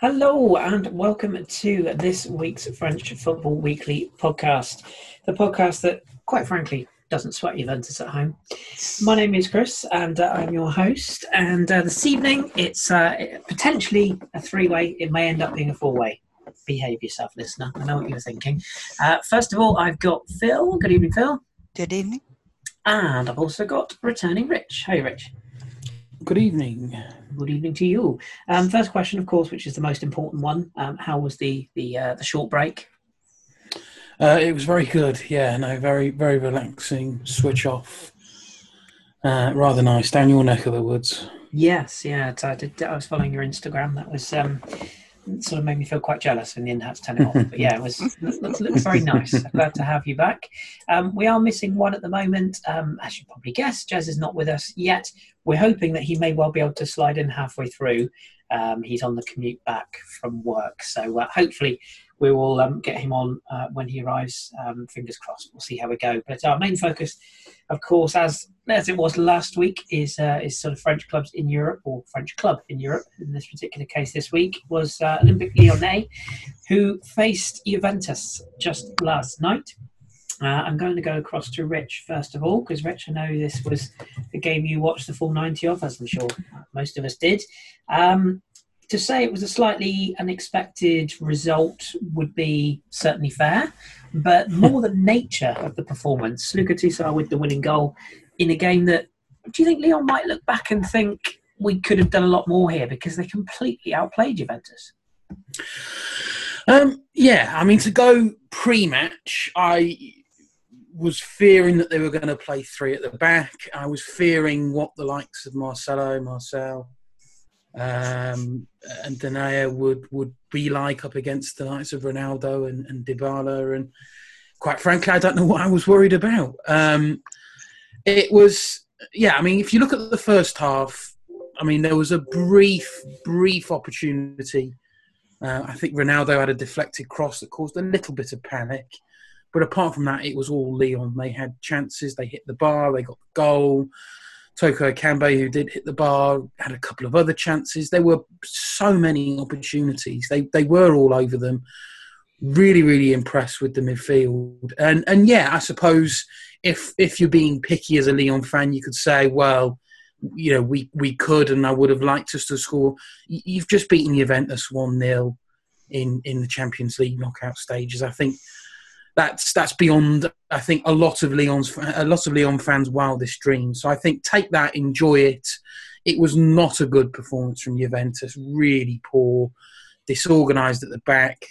Hello and welcome to this week's French Football Weekly podcast. The podcast that, quite frankly, doesn't sweat Juventus at home. My name is Chris and uh, I'm your host. And uh, this evening it's uh, potentially a three way, it may end up being a four way. Behave yourself, listener. I know what you're thinking. Uh, first of all, I've got Phil. Good evening, Phil. Good evening. And I've also got returning Rich. Hey, Rich. Good evening. Good evening to you. Um, first question, of course, which is the most important one. Um, how was the the uh, the short break? Uh, it was very good. Yeah, no, very very relaxing. Switch off. Uh, rather nice down your neck of the woods. Yes, yeah. I, did, I was following your Instagram. That was um, sort of made me feel quite jealous in the end had to turn it off. But yeah, it was looks, looks very nice. I'm glad to have you back. Um, we are missing one at the moment. Um, as you probably guessed, Jez is not with us yet. We're hoping that he may well be able to slide in halfway through. Um, he's on the commute back from work, so uh, hopefully we will um, get him on uh, when he arrives. Um, fingers crossed. We'll see how we go. But our main focus, of course, as as it was last week, is uh, is sort of French clubs in Europe or French club in Europe. In this particular case, this week was uh, Olympique Lyonnais, who faced Juventus just last night. Uh, I'm going to go across to Rich first of all, because Rich, I know this was a game you watched the full 90 of, as I'm sure most of us did. Um, to say it was a slightly unexpected result would be certainly fair, but more the nature of the performance. Lucas Tousart with the winning goal in a game that, do you think Lyon might look back and think we could have done a lot more here because they completely outplayed Juventus? Um, yeah, I mean, to go pre match, I was fearing that they were going to play three at the back. I was fearing what the likes of Marcelo, Marcel, um, and Denayer would, would be like up against the likes of Ronaldo and, and Dybala. And quite frankly, I don't know what I was worried about. Um, it was, yeah, I mean, if you look at the first half, I mean, there was a brief, brief opportunity. Uh, I think Ronaldo had a deflected cross that caused a little bit of panic. But apart from that, it was all Lyon. They had chances, they hit the bar, they got the goal. Toko Ekambi, who did hit the bar, had a couple of other chances. There were so many opportunities. They they were all over them. Really, really impressed with the midfield. And and yeah, I suppose if if you're being picky as a Lyon fan, you could say, well, you know, we we could, and I would have liked us to score. You've just beaten Juventus one 0 in in the Champions League knockout stages. I think that's that's beyond I think a lot of Lyon's a lot of Lyon fans' wildest dreams. So I think take that, enjoy it. It was not a good performance from Juventus. Really poor, disorganised at the back,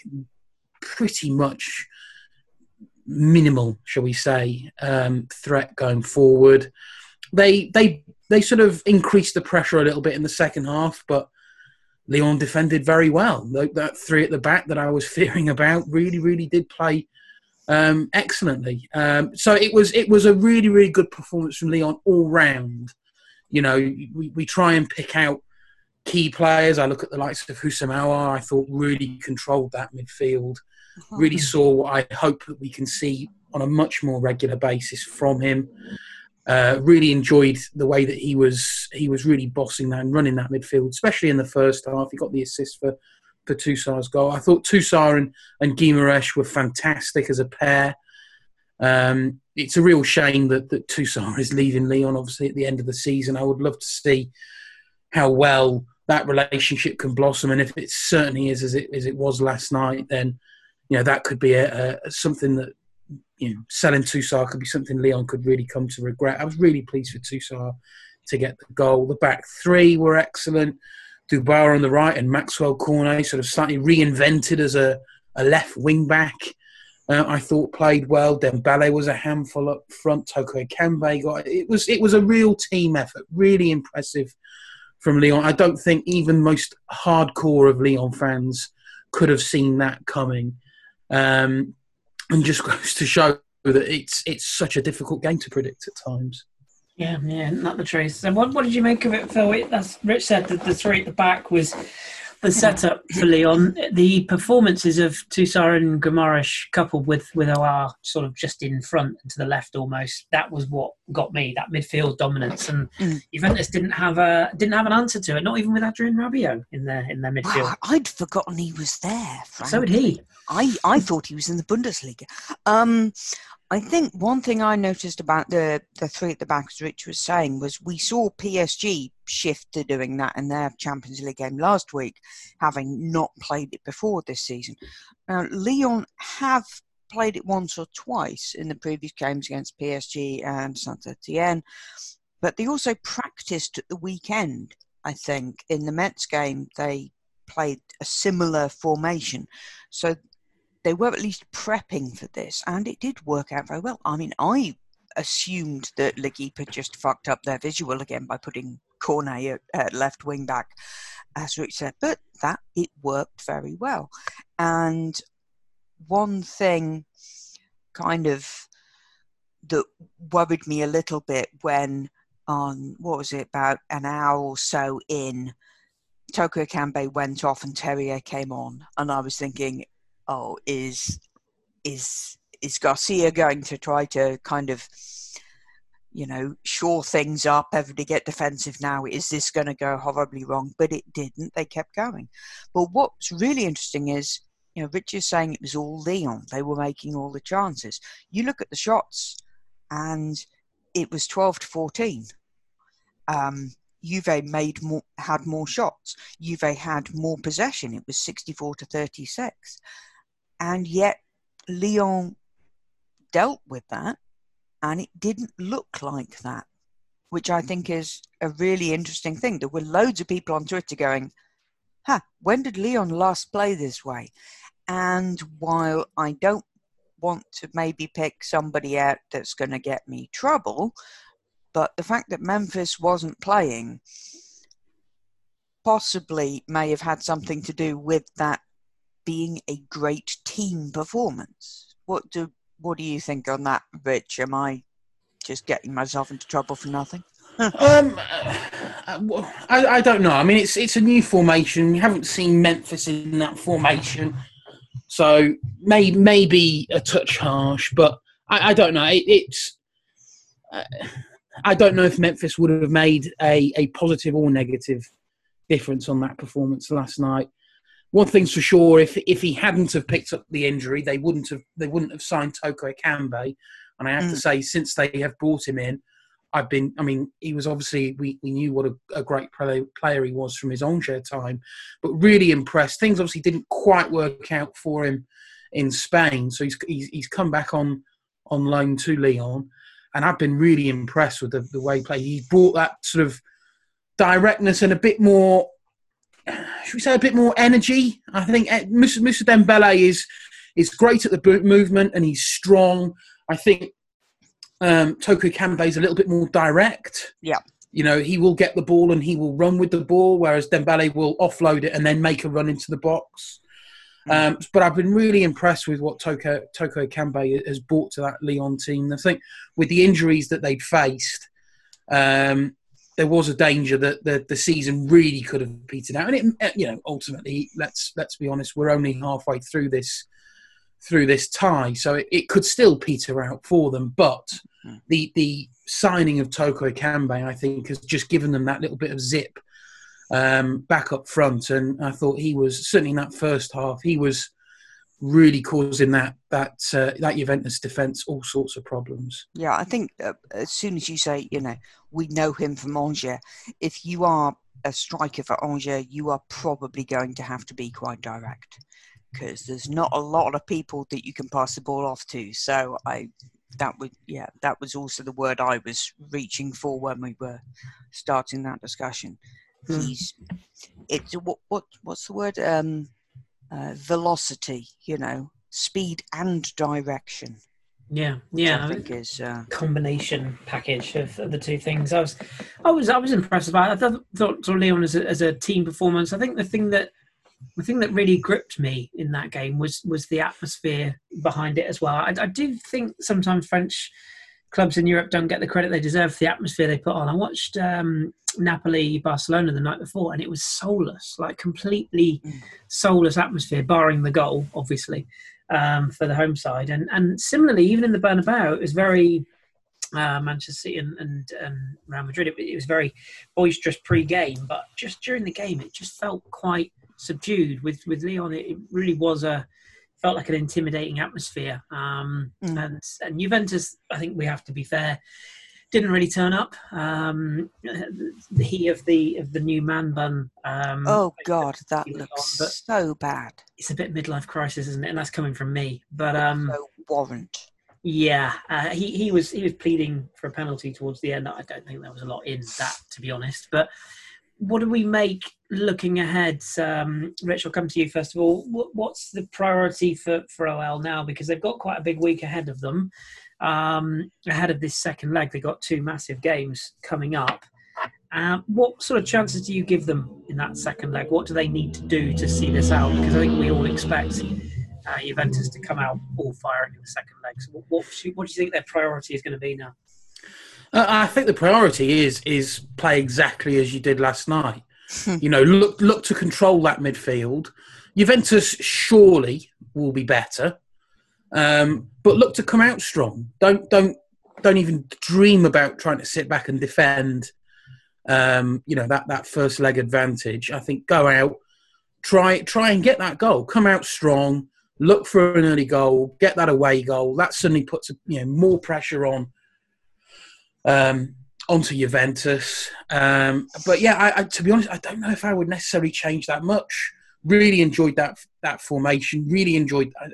pretty much minimal, shall we say, um, threat going forward. They they they sort of increased the pressure a little bit in the second half, but Lyon defended very well. That three at the back that I was fearing about really really did play um, excellently. Um, so it was it was a really really good performance from Lyon all round. You know, we, we try and pick out key players. I look at the likes of Houssem Aouar. I thought really controlled that midfield. Uh-huh. Really saw what I hope that we can see on a much more regular basis from him. Uh, really enjoyed the way that he was he was really bossing that and running that midfield, especially in the first half. He got the assist for for Tousart's goal. I thought Tousart and, and Guimaraes were fantastic as a pair. Um, it's a real shame that, that Tousart is leaving Lyon, obviously, at the end of the season. I would love to see how well that relationship can blossom. And if it certainly is as it, as it was last night, then, you know, that could be a, a something that, you know, selling Tousart could be something Lyon could really come to regret. I was really pleased with Tousart to get the goal. The back three were excellent. Dubois on the right and Maxwell Cornet sort of slightly reinvented as a, a left wing back. Uh, I thought played well. Dembele was a handful up front. Toko Ekambi got it was it was a real team effort, really impressive from Lyon. I don't think even most hardcore of Lyon fans could have seen that coming, um, and just goes to show that it's it's such a difficult game to predict at times. Yeah, yeah, not the truth. So, what, what did you make of it, Phil? As Rich said, the, the three at the back was the setup for Lyon, the performances of Tousart and Guimaraes coupled with with Aouar sort of just in front and to the left almost, that was what got me that midfield dominance. And mm. Juventus didn't have a didn't have an answer to it, not even with Adrien Rabiot in their in their midfield. Wow, I'd forgotten he was there. So did he. I, I thought he was in the Bundesliga. Um, I think one thing I noticed about the, the three at the back, as Rich was saying, was we saw PSG shift to doing that in their Champions League game last week, having not played it before this season. Now, Lyon have played it once or twice in the previous games against PSG and Saint Etienne, but they also practiced at the weekend. I think in the Metz game they played a similar formation, so they were at least prepping for this, and it did work out very well. I mean, I assumed that had just fucked up their visual again by putting Cornet at, at uh, left wing back, as Rich said, but that it worked very well. And one thing kind of that worried me a little bit when on what was it about an hour or so in Toko Ekambi went off and Terrier came on and I was thinking oh, is is is Garcia going to try to kind of you know shore things up, everybody get defensive now? Is this going to go horribly wrong? But it didn't. They kept going. But what's really interesting is you know Rich is saying it was all Lyon. They were making all the chances. You look at the shots, and it was twelve to fourteen. Um, Juve made more, had more shots. Juve had more possession. It was 64 to 36. And yet, Lyon dealt with that, and it didn't look like that, which I think mm-hmm. is a really interesting thing. There were loads of people on Twitter going, huh, when did Lyon last play this way? And while I don't want to maybe pick somebody out that's going to get me trouble, but the fact that Memphis wasn't playing possibly may have had something to do with that being a great team performance. What do what do you think on that, Rich? Am I just getting myself into trouble for nothing? um, I, I don't know. I mean, it's it's a new formation. We haven't seen Memphis in that formation, so may maybe a touch harsh, but I, I don't know. It, it's uh, I don't know if Memphis would have made a, a positive or negative difference on that performance last night one thing's for sure: if if he hadn't have picked up the injury, they wouldn't have they wouldn't have signed Toko Ekambi. And I have mm. to say, since they have brought him in, I've been. I mean, he was obviously we, we knew what a, a great player he was from his Angers time, but really impressed. Things obviously didn't quite work out for him in Spain, so he's he's, he's come back on on loan to Lyon, and I've been really impressed with the, the way he played. He's brought that sort of directness and a bit more should we say, a bit more energy. I think eh, Moussa, Moussa Dembele is is great at the movement and he's strong. I think um, Toko Ekambi is a little bit more direct. Yeah. You know, he will get the ball and he will run with the ball, whereas Dembele will offload it and then make a run into the box. Mm. Um, but I've been really impressed with what Toko, Toko Ekambi has brought to that Lyon team. I think with the injuries that they'd faced, um, there was a danger that the, the season really could have petered out. And it, uh, you know, ultimately, let's let's be honest, we're only halfway through this through this tie, so it, it could still peter out for them. But mm. the the signing of Toko Ekambi, I think, has just given them that little bit of zip um, back up front. And I thought he was certainly in that first half, he was really causing that that uh, that Juventus defence all sorts of problems. Yeah, I think uh, as soon as you say, you know, we know him from Angers, if you are a striker for Angers, you are probably going to have to be quite direct because there's not a lot of people that you can pass the ball off to. So I that would yeah that was also the word I was reaching for when we were starting that discussion. Hmm. He's it's what what what's the word um uh, velocity, you know, speed and direction. Yeah, yeah. I think is uh, combination package of, of, the two things. I was, I was, I was impressed about. It. I thought, thought Lyon as a, as a team performance. I think the thing that the thing that really gripped me in that game was was the atmosphere behind it as well. I, I do think sometimes French clubs in Europe don't get the credit they deserve for the atmosphere they put on. I watched um, Napoli Barcelona the night before, and it was soulless, like completely mm. soulless atmosphere, barring the goal, obviously, um, for the home side. And and similarly, even in the Bernabeu, it was very uh, Manchester City and, and, and Real Madrid. It, it was very boisterous pre-game, but just during the game, it just felt quite subdued. With with Lyon, it, it really was a felt like an intimidating atmosphere. Um, mm. and, and Juventus, I think we have to be fair, didn't really turn up. Um, he of the of the new man bun. Um, oh God, that looks on, so bad. It's a bit midlife crisis, isn't it? And that's coming from me. But um, no warrant. Yeah, uh, he he was he was pleading for a penalty towards the end. I don't think there was a lot in that, to be honest. But what do we make looking ahead? Um, Rich, I'll come to you first of all. What's the priority for, for OL now? Because they've got quite a big week ahead of them. Um, ahead of this second leg, they've got two massive games coming up. Uh, what sort of chances do you give them in that second leg? What do they need to do to see this out? Because I think we all expect uh, Juventus to come out all firing in the second leg. So, what, what, what do you think their priority is going to be now? I think the priority is is play exactly as you did last night. Hmm. you know, look look to control that midfield. Juventus surely will be better, um, but look to come out strong. Don't don't don't even dream about trying to sit back and defend. Um, you know that that first leg advantage. I think go out, try try and get that goal. Come out strong. Look for an early goal. Get that away goal. That suddenly puts you know more pressure on um, onto Juventus. Um, but yeah, I, I, to be honest, I don't know if I would necessarily change that much. Really enjoyed that that formation. Really enjoyed. I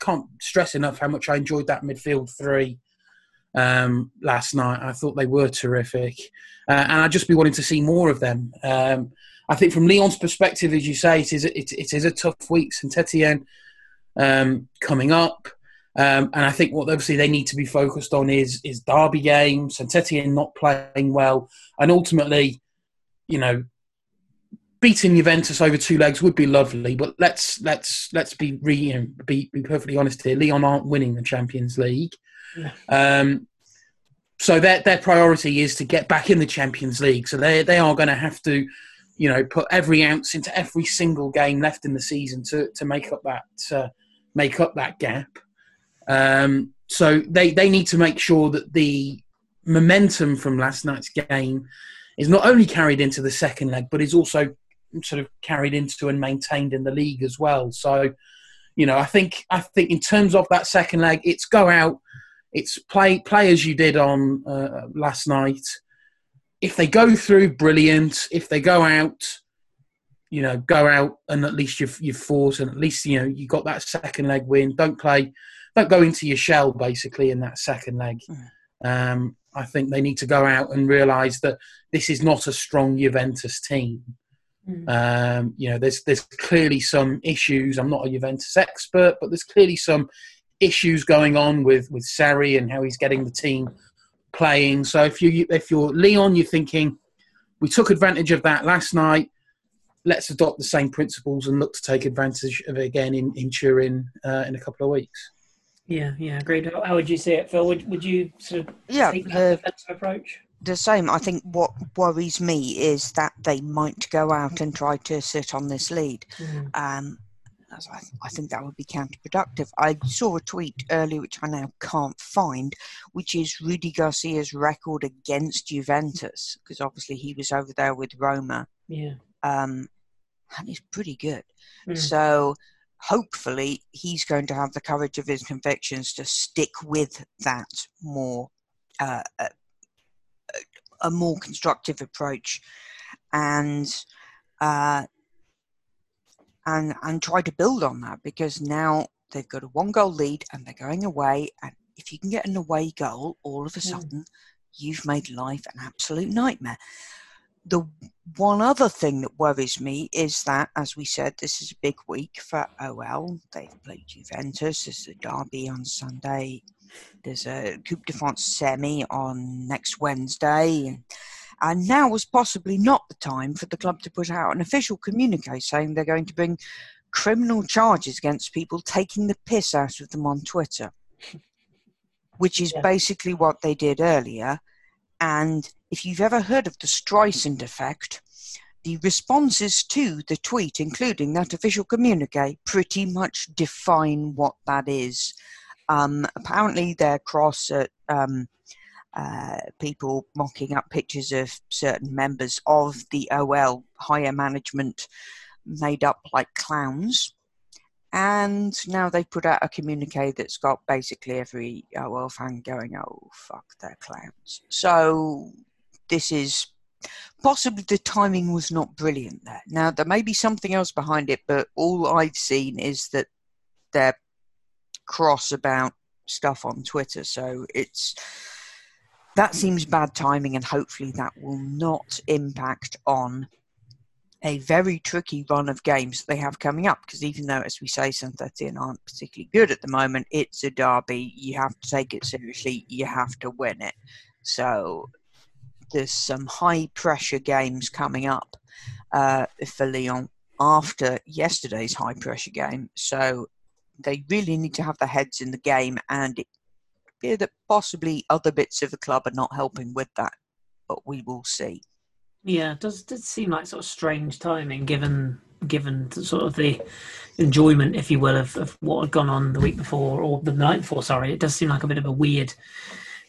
can't stress enough how much I enjoyed that midfield three um, last night. I thought they were terrific, uh, and I'd just be wanting to see more of them. Um, I think from Lyon's perspective, as you say, it is it, it is a tough week. Saint Etienne um, coming up. Um, and I think what obviously they need to be focused on is is derby games, Saint Etienne not playing well, and ultimately, you know, beating Juventus over two legs would be lovely. But let's let's let's be re, you know, be be perfectly honest here. Lyon aren't winning the Champions League, yeah. um, so their their priority is to get back in the Champions League. So they they are going to have to, you know, put every ounce into every single game left in the season to to make up that uh, make up that gap. Um, so they, they need to make sure that the momentum from last night's game is not only carried into the second leg, but is also sort of carried into and maintained in the league as well. So, you know, I think I think in terms of that second leg, it's go out, it's play play as you did on uh, last night. If they go through, brilliant. If they go out, you know, go out and at least you've you've fought and at least you know you got that second leg win. Don't play don't go into your shell basically in that second leg. Hmm. Um, I think they need to go out and realise that this is not a strong Juventus team. Mm. Um, you know, there's there's clearly some issues. I'm not a Juventus expert, but there's clearly some issues going on with with Sarri and how he's getting the team playing. So if you if you're Lyon, you're thinking we took advantage of that last night. Let's adopt the same principles and look to take advantage of it again in in Turin uh, in a couple of weeks. Yeah, yeah, agreed. How would you see it, Phil? Would would you sort of yeah, defensive approach? The same. I think what worries me is that they might go out and try to sit on this lead. Mm. Um, I, I, think that would be counterproductive. I saw a tweet earlier, which I now can't find, which is Rudy Garcia's record against Juventus, because obviously he was over there with Roma. Yeah. Um, and he's pretty good. Mm. So hopefully he's going to have the courage of his convictions to stick with that more uh, a, uh, a, more constructive approach and uh, and and try to build on that because now they've got a one goal lead and they're going away and if you can get an away goal all of a hmm. sudden mm. you've made life an absolute nightmare the one other thing that worries me is that, as we said, this is a big week for OL. They've played Juventus. There's a derby on Sunday. There's a Coupe de France semi on next Wednesday. And, now was possibly not the time for the club to put out an official communique saying they're going to bring criminal charges against people taking the piss out of them on Twitter. which is Yeah. basically what they did earlier. And if you've ever heard of the Streisand effect, the responses to the tweet, including that official communique, pretty much define what that is. Um, apparently, they're cross at um, uh, people mocking up pictures of certain members of the OL higher management made up like clowns. And now they've put out a communique that's got basically every oh, OL fan going, oh, fuck, they're clowns. So this is possibly the timing was not brilliant there. Now, there may be something else behind it, but all I've seen is that they're cross about stuff on Twitter. So it's that seems bad timing, and hopefully that will not impact on a very tricky run of games they have coming up. Because even though, as we say, Saint Etienne aren't particularly good at the moment, it's a derby. You have to take it seriously. You have to win it. So there's some high pressure games coming up uh, for Lyon after yesterday's high pressure game. So they really need to have their heads in the game, and it appear that possibly other bits of the club are not helping with that. But we will see. Yeah, it does does seem like sort of strange timing given given sort of the enjoyment, if you will, of, of what had gone on the week before or the night before. Sorry, it does seem like a bit of a weird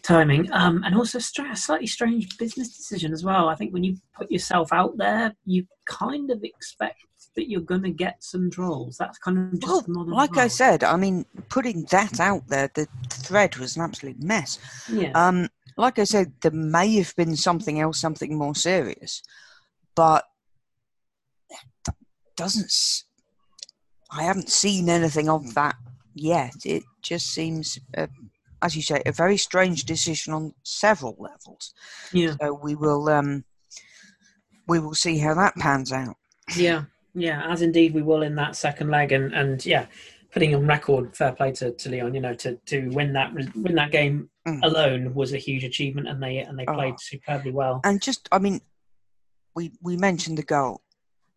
timing, um, and also a slightly strange business decision as well. I think when you put yourself out there, you kind of expect that you're going to get some trolls. That's kind of just Well, like I said, I mean, putting that out there, the thread was an absolute mess. yeah, Um, like I said, there may have been something else, something more serious, but that doesn't. I haven't seen anything of that yet. It just seems, uh, as you say, a very strange decision on several levels. yeah, So we will, um, we will see how that pans out. yeah, yeah. As indeed we will in that second leg, and and yeah, putting on record, fair play to, to Lyon. You know, to to win that win that game Mm. alone was a huge achievement, and they and they played Oh. superbly well. And just, I mean, we we mentioned the goal.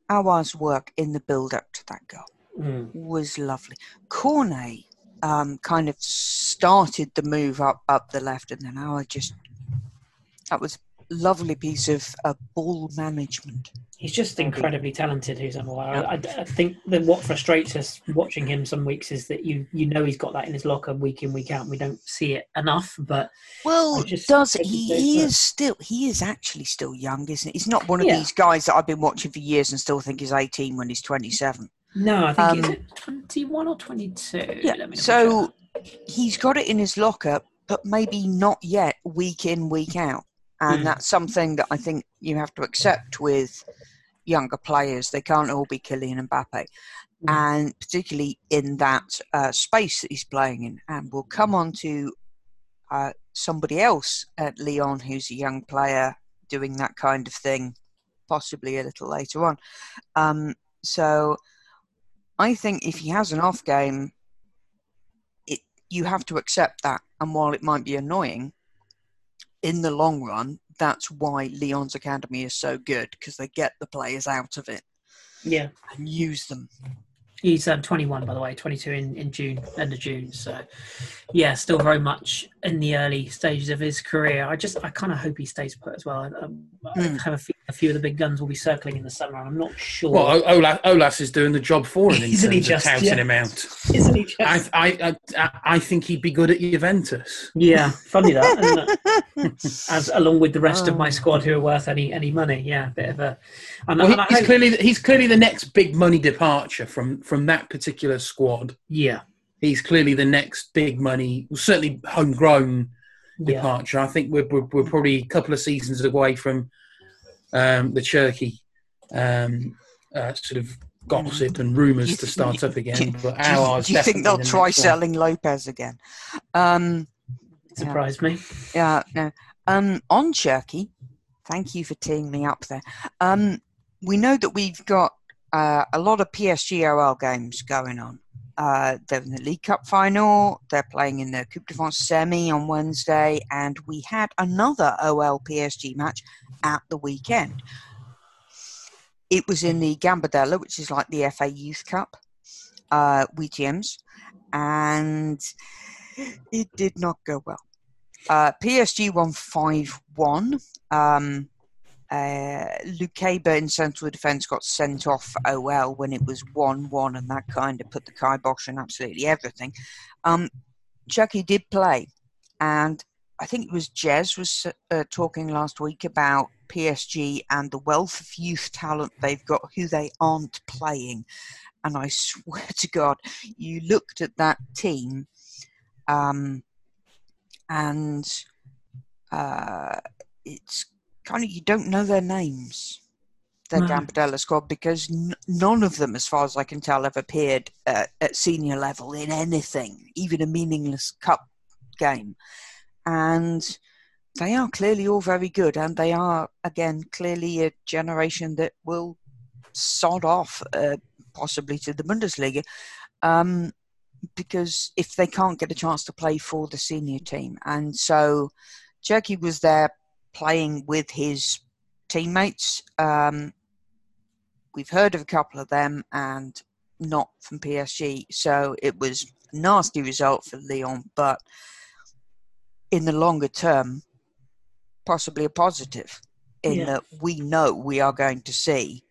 Aouar's work in the build up to that goal. Mm. was lovely. Cornet um, kind of started the move up up the left, and then Aouar just that was a lovely piece of uh, ball management. He's just incredibly talented, who's I, Yeah. I, I think that what frustrates us watching him some weeks is that you you know he's got that in his locker week in week out. and We don't see it enough, but Well, just does he? he goes He for it. is still he is actually still young, isn't he? He's not one of Yeah. these guys that I've been watching for years and still think he's eighteen when he's twenty seven. no, I think Um, twenty one or twenty two. Yeah. So he's got it in his locker, but maybe not yet week in, week out. And Hmm. that's something that I think you have to accept with younger players. They can't all be Kylian Mbappe. Hmm. And particularly in that uh, space that he's playing in. And we'll come on to uh, somebody else at Lyon who's a young player doing that kind of thing, possibly a little later on. Um, so I think if he has an off game, it you have to accept that. And while it might be annoying, in the long run, that's why Lyon's academy is so good because they get the players out of it yeah, and use them. he's um, twenty one by the way, twenty two in in June, end of June. So yeah, still very much in the early stages of his career. I just I kind of hope he stays put as well. I, um, I Mm. have a few, a few of the big guns will be circling in the summer. and I'm not sure. Well, O- Ola, Aulas is doing the job for him in Isn't he terms just, of touting yeah. him out. Isn't he just? I, I, I, I think he'd be good at Juventus. Yeah, funny that, isn't it? As along with the rest of my Oh. squad who are worth any any money. Yeah, a bit of a. And, Well, and I he's hope- clearly he's clearly the next big money departure from from that particular squad. yeah, He's clearly the next big money, well, certainly homegrown yeah, departure. I think we're, we're, we're probably a couple of seasons away from um, the Cherki um, uh, sort of gossip and rumours You to start up again. do you- but Do you, do you think they'll try next one. selling Lopez again? Um, surprised me. yeah, no. Um, on Cherki, thank you for teeing me up there. Um, we know that we've got uh, a lot of PSG OL games going on. Uh, they're in the League Cup final. They're playing in the Coupe de France semi on Wednesday, and we had another OL PSG match at the weekend. It was in the Gambardella, which is like the FA Youth Cup, uh, and it did not go well. Uh, PSG won 5 1. Um, uh, Lukeba in central defence got sent off OL when it was 1 1, and that kind of put the kibosh on absolutely everything. Um, Cherki did play, and I think it was Jez was uh, talking last week about PSG and the wealth of youth talent they've got who they aren't playing. And I swear to God, you looked at that team um, and uh, it's kind of, you don't know their names. The no. Gambardella squad because n- none of them, as far as I can tell, have appeared uh, at senior level in anything, even a meaningless cup game. And they are clearly all very good, and they are again clearly a generation that will sod off uh, possibly to the Bundesliga. Um, because if they can't get a chance to play for the senior team, and so Cherki was there playing with his teammates. Um, we've heard of a couple of them, and not from PSG, so it was a nasty result for Lyon, but in the longer term, possibly a positive in yeah. that we know we are going to see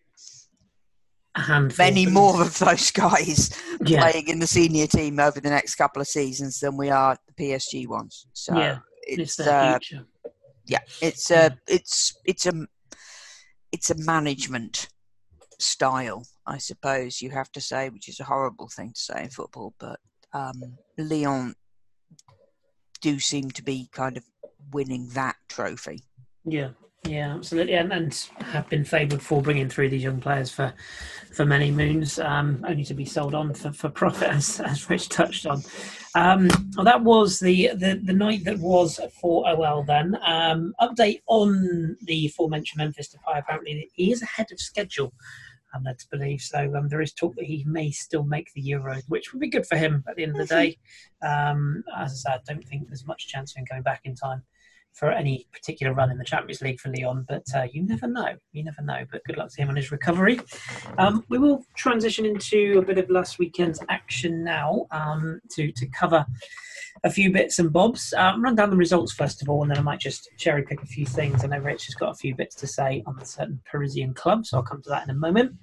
many more of those guys yeah. playing in the senior team over the next couple of seasons than we are the PSG ones. So yeah, it's, it's uh, yeah, it's a it's it's a it's a management style, I suppose you have to say, which is a horrible thing to say in football, but um, Lyon do seem to be kind of winning that trophy. Yeah, yeah, absolutely, and, and have been favoured for bringing through these young players for for many moons, um, only to be sold on for, for profit, as, as Rich touched on. Um, well, that was the, the the night that was for OL. Then um, update on the aforementioned Memphis Depay. Apparently, he is ahead of schedule. I'm led to believe so. Um, there is talk that he may still make the Euros, which would be good for him at the end of the day. Um, as I said, I don't think there's much chance of him going back in time for any particular run in the Champions League for Lyon, but uh, you never know. You never know. But good luck to him on his recovery. Um, we will transition into a bit of last weekend's action now um, to to cover a few bits and bobs. Um, run down the results first of all, and then I might just cherry pick a few things. I know Rich has got a few bits to say on certain Parisian clubs, so I'll come to that in a moment.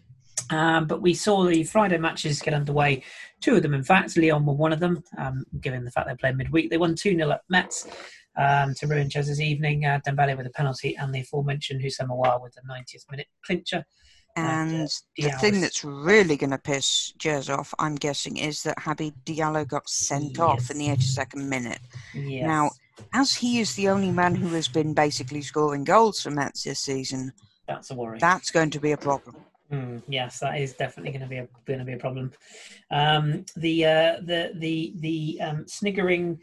Um, but we saw the Friday matches get underway. Two of them, in fact, Lyon were one of them. Um, given the fact they played midweek, they won two 0 at Metz um, to ruin Jez's evening. Uh, Dembele with a penalty, and the aforementioned Houssem Aouar with the 90th minute clincher. And, uh, the thing that's really going to piss Jez off, I'm guessing, is that Habib Diallo got sent yes. off in the 82nd minute. Yes. Now, as he is the only man who has been basically scoring goals for Metz this season, that's a worry. That's going to be a problem. Mm, yes, that is definitely going to be a going to be a problem. Um, the uh, the the the um, sniggering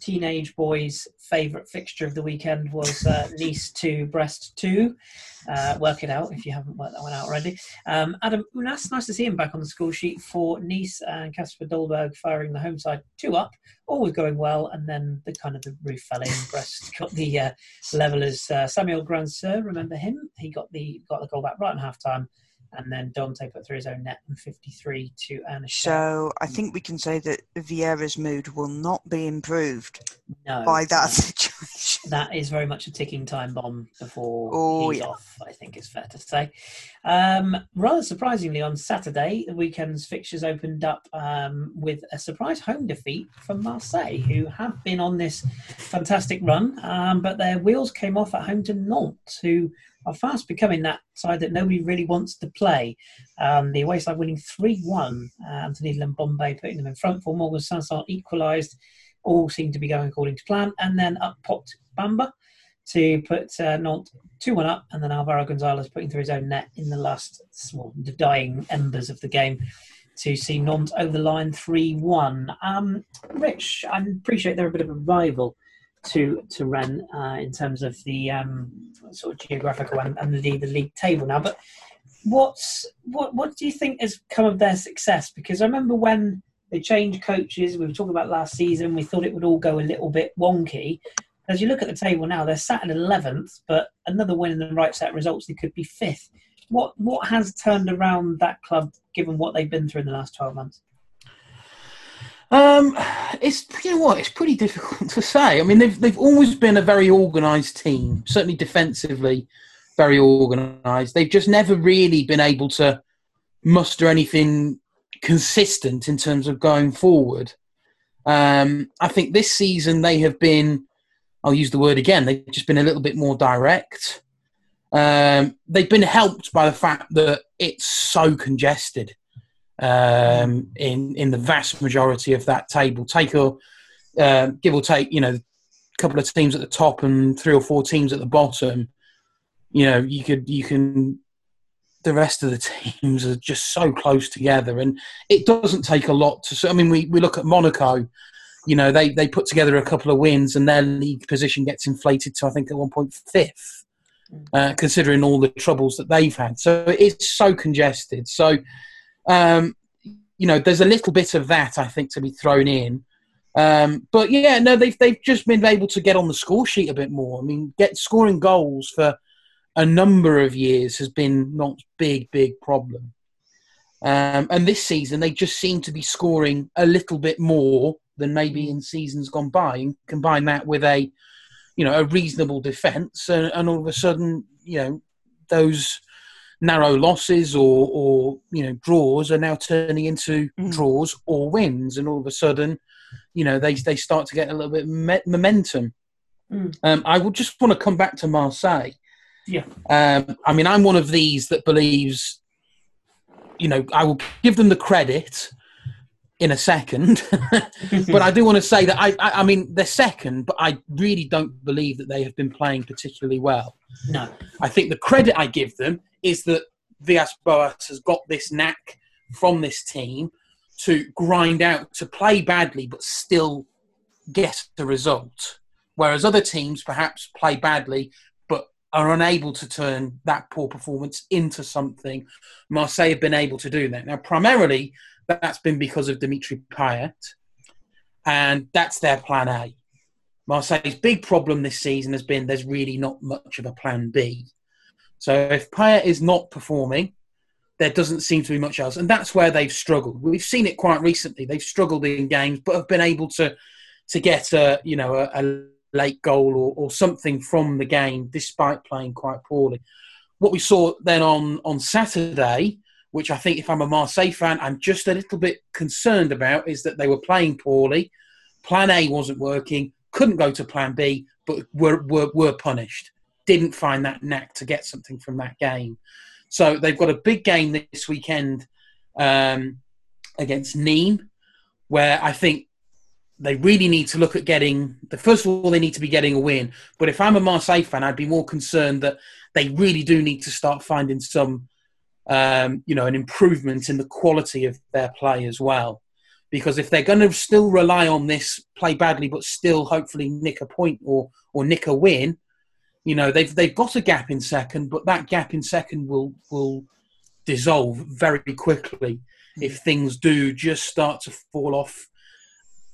teenage boys' favourite fixture of the weekend was uh, Nice to Brest 2. Uh, work it out if you haven't worked that one out already. Um, Adam Ounas, nice to see him back on the score sheet for Nice and Kasper Dolberg firing the home side two up, All was going well, and then the kind of the roof fell in. Brest got the uh, levelers. Uh, Samuel Grandsir, remember him? He got the got the goal back right in half time and then Dante put through his own net and 53 to Anna. So I think we can say that Vieira's mood will not be improved no, by that situation. That is very much a ticking time bomb before oh, he's yeah. off. I think it's fair to say. Um, rather surprisingly, on Saturday, the weekend's fixtures opened up um, with a surprise home defeat from Marseille, who have been on this fantastic run, um, but their wheels came off at home to Nantes, who are fast becoming that side that nobody really wants to play. Um, the away side winning 3 1. Uh, Anthony Bombay putting them in front for Morgan Sanson equalised. All seemed to be going according to plan. And then up popped Bamba to put uh, Nantes 2 1 up. And then Alvaro Gonzalez putting through his own net in the last, well, the dying embers of the game to see Nantes over the line 3 1. Um, Rich, I appreciate they're a bit of a rival to to Rennes uh, in terms of the um, sort of geographical and, and the, the league table now. But what's what what do you think has come of their success? Because I remember when they changed coaches, we were talking about last season. We thought it would all go a little bit wonky. As you look at the table now, they're sat at eleventh, but another win in the right set results, they could be fifth. What what has turned around that club, given what they've been through in the last twelve months? Um, it's you know what, it's pretty difficult to say. I mean, they've they've always been a very organised team, certainly defensively, very organised. They've just never really been able to muster anything consistent in terms of going forward. Um, I think this season they have been, I'll use the word again, they've just been a little bit more direct. Um, they've been helped by the fact that it's so congested um, in in the vast majority of that table. Take or uh, give or take, you know, a couple of teams at the top and three or four teams at the bottom. You know, you could you can. The rest of the teams are just so close together, and it doesn't take a lot to. I mean, we, we look at Monaco. You know, they they put together a couple of wins, and their league position gets inflated to I think at one point fifth. Uh, considering all the troubles that they've had. So it's so congested. So, um, you know, there's a little bit of that I think to be thrown in. Um, but yeah, no, they've they've just been able to get on the score sheet a bit more. I mean, get scoring goals for a number of years has been not big big problem. Um, and this season, they just seem to be scoring a little bit more than maybe in seasons gone by. And combine that with a you know, a reasonable defence, and, and, all of a sudden, you know, those narrow losses or, or you know draws are now turning into mm. draws or wins, and all of a sudden, you know, they they start to get a little bit me- momentum. Mm. Um, I would just want to come back to Marseille. Yeah. Um, I mean, I'm one of these that believes, you know, I will give them the credit in a second. but I do want to say that I, I, I, mean, they're second, but I really don't believe that they have been playing particularly well. No. I think the credit I give them is that Villas Boas has got this knack from this team to grind out, to play badly, but still get the result. Whereas other teams perhaps play badly, but are unable to turn that poor performance into something. Marseille have been able to do that. Now, primarily, that's been because of Dimitri Payet, and that's their plan A. Marseille's big problem this season has been there's really not much of a plan B. So if Payet is not performing, there doesn't seem to be much else, and that's where they've struggled. We've seen it quite recently. They've struggled in games, but have been able to to get a you know a, a late goal or, or something from the game despite playing quite poorly. What we saw then on on Saturday which I think if I'm a Marseille fan, I'm just a little bit concerned about, is that they were playing poorly. Plan A wasn't working, couldn't go to Plan B, but were, were, were punished. Didn't find that knack to get something from that game. So they've got a big game this weekend um, against Nîmes, where I think they really need to look at getting the first of all they need to be getting a win. But if I'm a Marseille fan, I'd be more concerned that they really do need to start finding some um, you know, an improvement in the quality of their play as well. Because if they're going to still rely on this play badly, but still hopefully nick a point or or nick a win, you know, they've they've got a gap in second, but that gap in second will will dissolve very quickly if things do just start to fall off.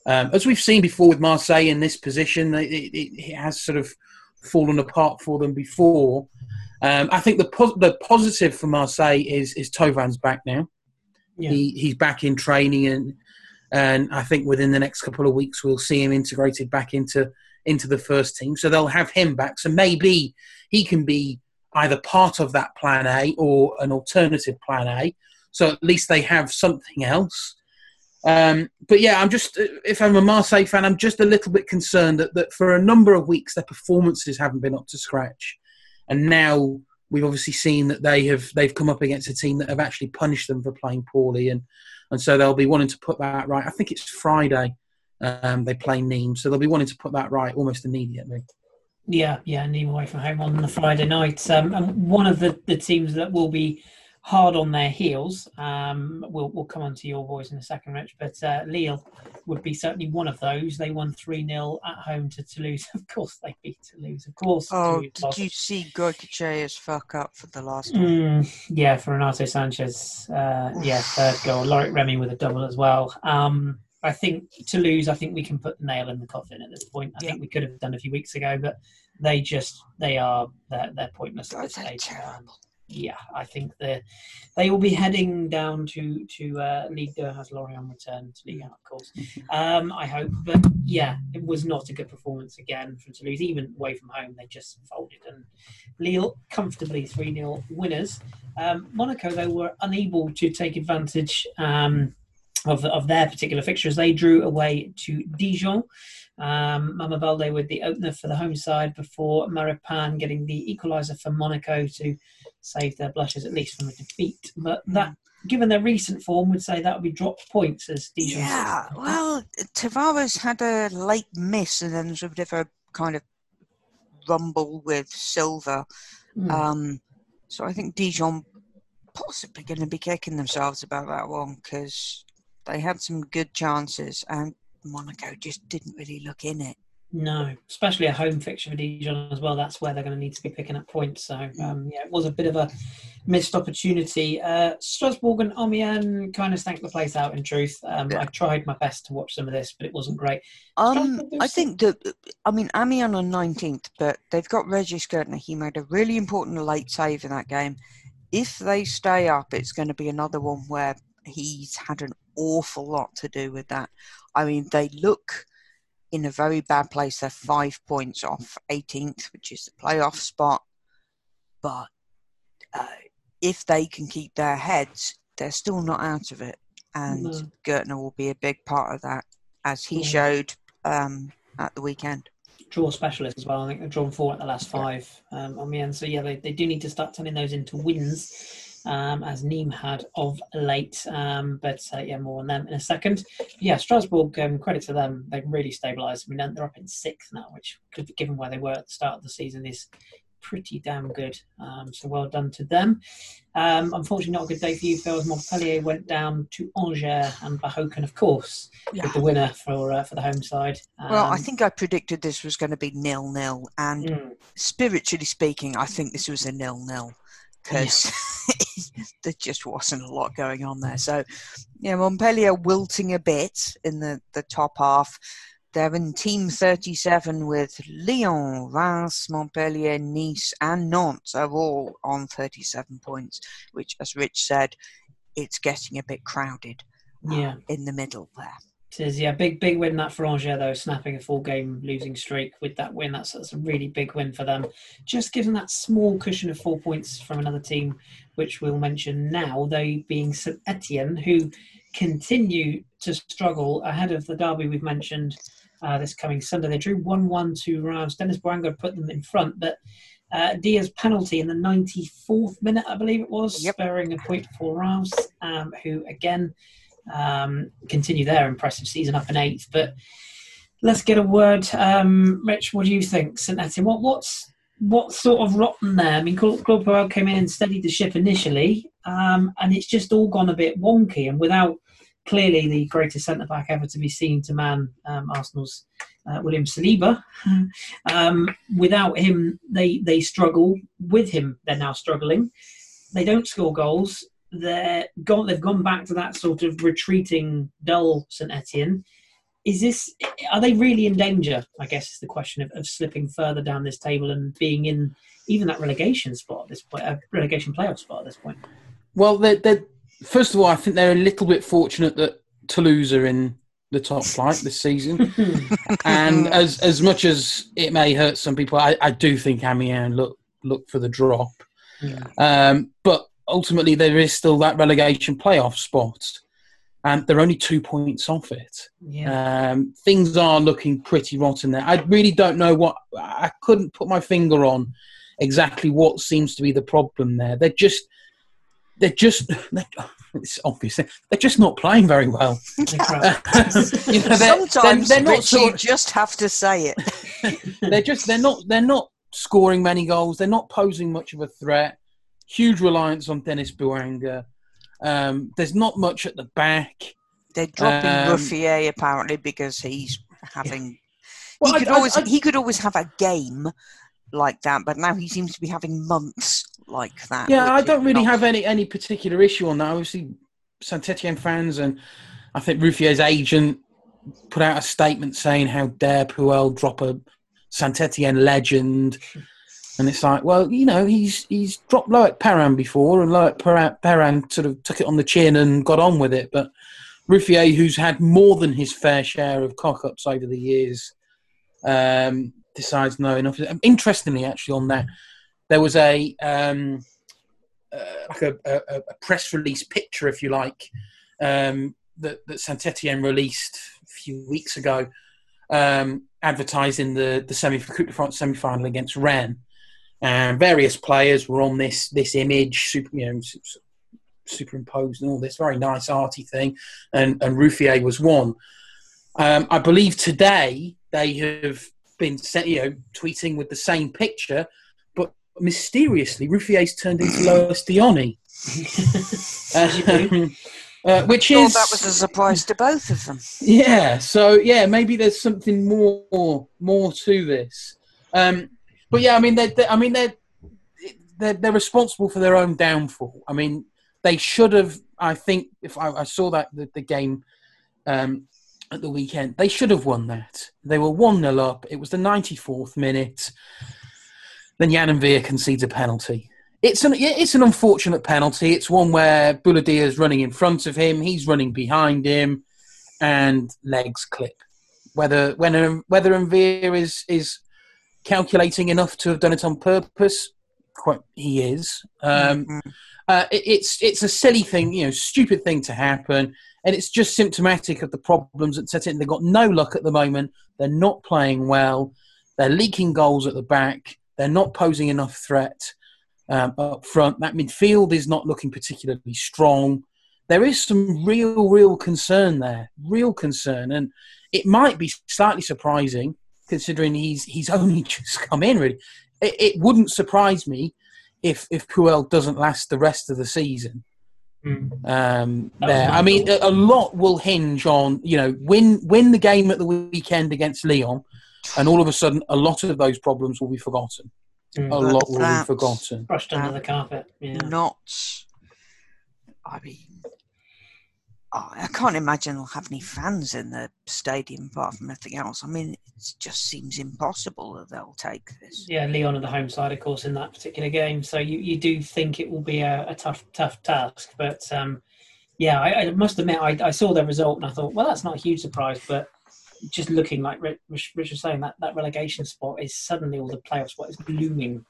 Um, as we've seen before with Marseille in this position, it, it, it has sort of fallen apart for them before. Um, I think the po- the positive for Marseille is is Thauvin's back now. Yeah. He he's back in training and and I think within the next couple of weeks we'll see him integrated back into into the first team. So they'll have him back. So maybe he can be either part of that plan A or an alternative plan A. So at least they have something else. Um, but yeah, I'm just if I'm a Marseille fan, I'm just a little bit concerned that, that for a number of weeks their performances haven't been up to scratch and now we've obviously seen that they have they've come up against a team that have actually punished them for playing poorly, and and so they'll be wanting to put that right. I think it's Friday um, they play Nîmes, so they'll be wanting to put that right almost immediately. Yeah, yeah, Nîmes away from home on the Friday night. Um, and one of the, the teams that will be hard on their heels. Um, we'll we'll come on to your boys in a second, Rich. But uh, Lille would be certainly one of those. They won three 0 at home to Toulouse. Of course, they beat Toulouse. Of course. Oh, did lost. you see Goicoechea's fuck up for the last one? Mm, yeah, for Renato Sanches. Uh, yeah, third goal. Loic Remy with a double as well. Um, I think Toulouse. I think we can put the nail in the coffin at this point. I yeah. think we could have done a few weeks ago, but they just they are they're, they're pointless at this stage. Terrible yeah, I think they they will be heading down to to uh, Ligue 2 as Lorient return to Ligue 1, of course. Um, I hope, but yeah, it was not a good performance again from Toulouse. Even away from home, they just folded and Lille comfortably three 0 winners. Um, Monaco though were unable to take advantage. Um, of, of their particular fixtures, they drew away to Dijon. Um, Mama Balde with the opener for the home side before Maripán getting the equaliser for Monaco to save their blushes at least from a defeat. But Hmm. that, given their recent form, would say that would be dropped points as Dijon. Yeah, well, Tavares had a late miss and then there was a bit of a kind of rumble with Silva. Mm. Um, so I think Dijon possibly going to be kicking themselves about that one because they had some good chances and Monaco just didn't really look in it. No, especially a home fixture for Dijon as well. That's where they're going to need to be picking up points. So um, yeah, it was a bit of a missed opportunity. Uh, Strasbourg and Amiens kind of stank the place out. In truth, um, Yeah. I tried my best to watch some of this, but it wasn't great. Um, I think that I mean Amiens on nineteenth, but they've got Regis Gurtner. He made a really important late save in that game. If they stay up, it's going to be another one where he's had an awful lot to do with that. I mean, they look in a very bad place. They're five points off 18th, which is the playoff spot. But uh, if they can keep their heads, they're still not out of it. And No. Gurtner will be a big part of that, as he Yeah. showed um, at the weekend. draw specialist as well. I think they've drawn four at the last five um, on the end. So yeah, they, they do need to start turning those into wins, um, as Nîmes had of late. Um, but uh, yeah, more on them in a second. Yeah, Strasbourg. Um, credit to them, they've really stabilised. I mean, they're up in sixth now, which, given where they were at the start of the season, is pretty damn good. Um, so well done to them. Um, unfortunately, not a good day for you, Phil. As Montpellier went down to Angers and Bahoken, of course, with the winner for uh, for the home side. Well, I Um, think I predicted this was going to be nil nil, and mm, spiritually speaking, I think this was a nil nil because there just wasn't a lot going on there. So, yeah, Montpellier wilting a bit in the, the top half. They're in Team 37 with Lyon, Reims, Montpellier, Nice, and Nantes are all on 37 points, which, as Rich said, it's getting a bit crowded uh, yeah. in the middle there. It is, yeah, big big win that for Angers though, snapping a four game losing streak with that win. That's, that's a really big win for them. Just given that small cushion of four points from another team, which we'll mention now, they being St Etienne, who continue to struggle ahead of the derby we've mentioned uh, this coming Sunday. They drew one one to Reims. Dennis Bouanga put them in front, but uh, Dia's penalty in the 94th minute, I believe it was, Yep. sparing a point for Reims, um, who again um, continue their impressive season up in eighth. But let's get a word, um, Rich. What do you think, St Etienne? What what's what sort of rotten there? I mean, Claude Puel came in and steadied the ship initially, um, and it's just all gone a bit wonky. And without clearly the greatest centre back ever to be seen to man um, Arsenal's uh, William Saliba, um, without him, they they struggle. With him, they're now struggling. They don't score goals they're gone. They've gone back to that sort of retreating, dull Saint Etienne. Is this? Are they really in danger? I guess is the question of, of slipping further down this table and being in even that relegation spot at this point, a relegation playoff spot at this point. Well, they're, they're, first of all, I think they're a little bit fortunate that Toulouse are in the top flight this season. and as as much as it may hurt some people, I, I do think Amiens look look for the drop. Yeah. Um, but ultimately, there is still that relegation playoff spot, and they're only two points off it. Yeah. Um, things are looking pretty rotten there. I really don't know what. I couldn't put my finger on exactly what seems to be the problem there. They're just. They're just. They're, it's obvious. They're just not playing very well. They're you know, they're, Sometimes they're, they're not Rich, you just have to say it. they're just they're not they're not scoring many goals. They're not posing much of a threat. Huge reliance on Dennis Bouanga. Um, there's not much at the back. They're dropping Um, Ruffier apparently because he's having. Well, he could I- always I- he could always have a game like that, but now he seems to be having months like that. Yeah, I don't really not- have any any particular issue on that. Obviously, Saint Etienne fans and I think Ruffier's agent put out a statement saying how dare Puel drop a Saint Etienne legend. And it's like, well, you know, he's he's dropped Loic Perrin before, and Loic Perrin sort of took it on the chin and got on with it. But Ruffier, who's had more than his fair share of cock ups over the years, um, decides no enough. Interestingly, actually, on that, there was a um, uh, like a, a, a, press release picture, if you like, um, that that Saint Etienne released a few weeks ago, um, advertising the the semi Coupe de France semi final against Rennes, and various players were on this this image, super, you know, superimposed and all this very nice arty thing, and and Ruffier was one. Um, I believe today they have been you know tweeting with the same picture, but mysteriously Ruffier's turned into Lois Diony. um, uh, which is that was a surprise to both of them. Yeah, so yeah, maybe there's something more more to this. Um, but yeah, I mean, they're, they're, I mean, they're, they're they're responsible for their own downfall. I mean, they should have. I think if I, I saw that the, the game um, at the weekend, they should have won that. They were one 0 up. It was the 94th minute. Then Yann M'Vila concedes a penalty. It's an it's an unfortunate penalty. It's one where Boulaye Dia is running in front of him. He's running behind him, and legs clip. Whether when whether M'Vila is is calculating enough to have done it on purpose, quite he is. Um, mm-hmm. uh, it, it's it's a silly thing, you know, stupid thing to happen, and it's just symptomatic of the problems at in. They've got no luck at the moment. They're not playing well. They're leaking goals at the back. They're not posing enough threat um, up front. That midfield is not looking particularly strong. There is some real, real concern there, real concern, and it might be slightly surprising considering he's he's only just come in. Really, it, it wouldn't surprise me if if Puel doesn't last the rest of the season. Mm. Um, there, I mean, a, a, lot will hinge on you know win win the game at the weekend against Lyon, and all of a sudden, a lot of those problems will be forgotten. Mm. A lot will be forgotten, brushed under the carpet. Yeah. Not, I mean, I can't imagine they'll have any fans in the stadium apart from anything else. I mean, it just seems impossible that they'll take this. Yeah, Lyon are the home side, of course, in that particular game. So you, you do think it will be a, a tough tough task. But um, yeah, I, I, must admit, I, I saw the result and I thought, well, that's not a huge surprise. But just looking like Rich, Rich was saying, that, that relegation spot is suddenly, all the playoff spot is blooming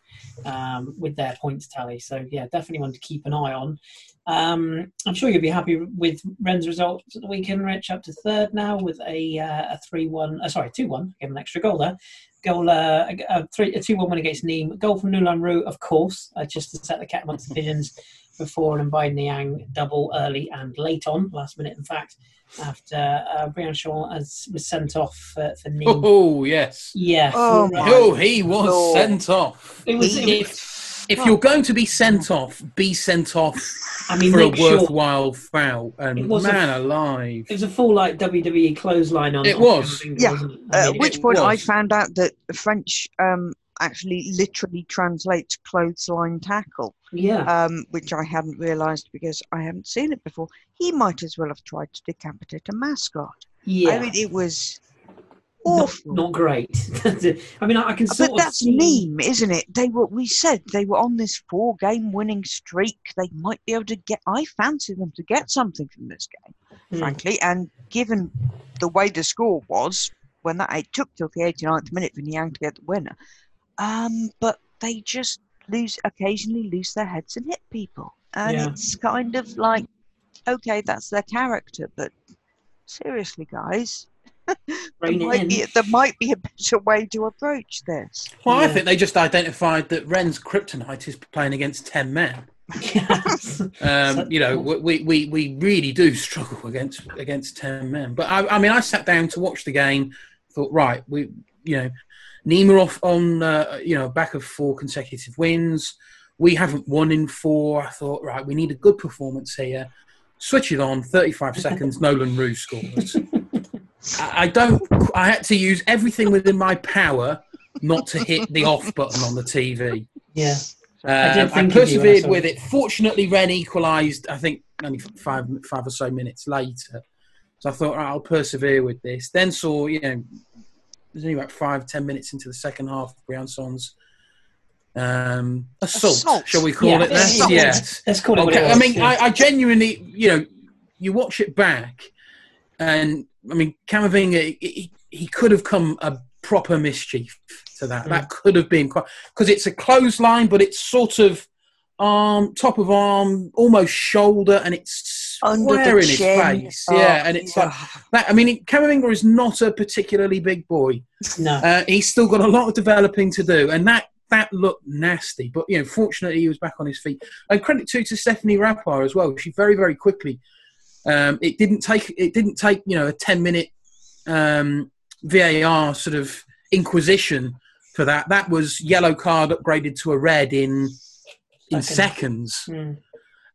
um, with their points tally. So, yeah, definitely one to keep an eye on. Um, I'm sure you'll be happy with Rennes' results at the weekend, Rich, up to third now with a, uh, a 3 1, uh, sorry, 2 1, gave an extra goal there. Goal, uh, a, three, a 2 1 win against Nîmes. Goal from Nolan Roux, of course, uh, just to set the cat amongst the pigeons before and by Niang double early and late on, last minute, in fact after uh, Shaw has, was sent off for, for Nîmes. Oh, yes. Yeah. Oh, oh he was Lord. sent off. It was, it was, if, you're going to be sent off, be sent off I mean, for a worthwhile sure. foul. And man a, alive. It was a full like WWE clothesline on. It was. yeah. It? At mean, which point was. I found out that the French um, actually literally translates clothesline tackle. Yeah. Um, which I hadn't realised because I hadn't seen it before. He might as well have tried to decapitate a mascot. Yeah. I mean, it was awful. Not, not great. I mean, I, can sort but that's see... Nîmes, isn't it? They were. We said they were on this four-game winning streak. They might be able to get. I fancy them to get something from this game, mm. frankly. And given the way the score was, when that it took till the 89th minute for Niang to get the winner, um, but they just lose occasionally lose their heads and hit people, and yeah. it's kind of like, okay, that's their character, but seriously, guys. there, might be, there, might be, a better way to approach this. Well, yeah. I think they just identified that Rennes' kryptonite is playing against 10 men. um, you know, we, we, we really do struggle against against 10 men. But I, I mean, I sat down to watch the game, thought, right, we, you know, Nîmes off on uh, you know back of four consecutive wins. We haven't won in four. I thought, right, we need a good performance here. Switch it on. Thirty-five seconds. Nolan Roux scores. I, I don't. I had to use everything within my power not to hit the off button on the TV. Yeah. Um, I, I, persevered with it. Fortunately, Rennes equalised. I think only five five or so minutes later. So I thought right, I'll persevere with this. Then saw you know there's only about five, ten minutes into the second half, Briançon's um, assault, Assault. shall we call Yeah, it that? assault. Yes. Let's call it what it Okay. was. I mean, yeah. I, I genuinely, you know, you watch it back, and I mean, Camavinga, he, he could have come a proper mischief to that. Mm. That could have been quite because it's a clothesline, but it's sort of arm, top of arm, almost shoulder, and it's Under square in his face. Oh, yeah, and it's like that. I mean, Camavinga is not a particularly big boy. no. Uh, he's still got a lot of developing to do, and that that looked nasty. But you know, fortunately, he was back on his feet. And credit too to Stephanie Frappart as well. She very very quickly. Um, it didn't take it didn't take you know a ten minute um, VAR sort of inquisition for that. That was yellow card upgraded to a red in in Second. seconds Mm.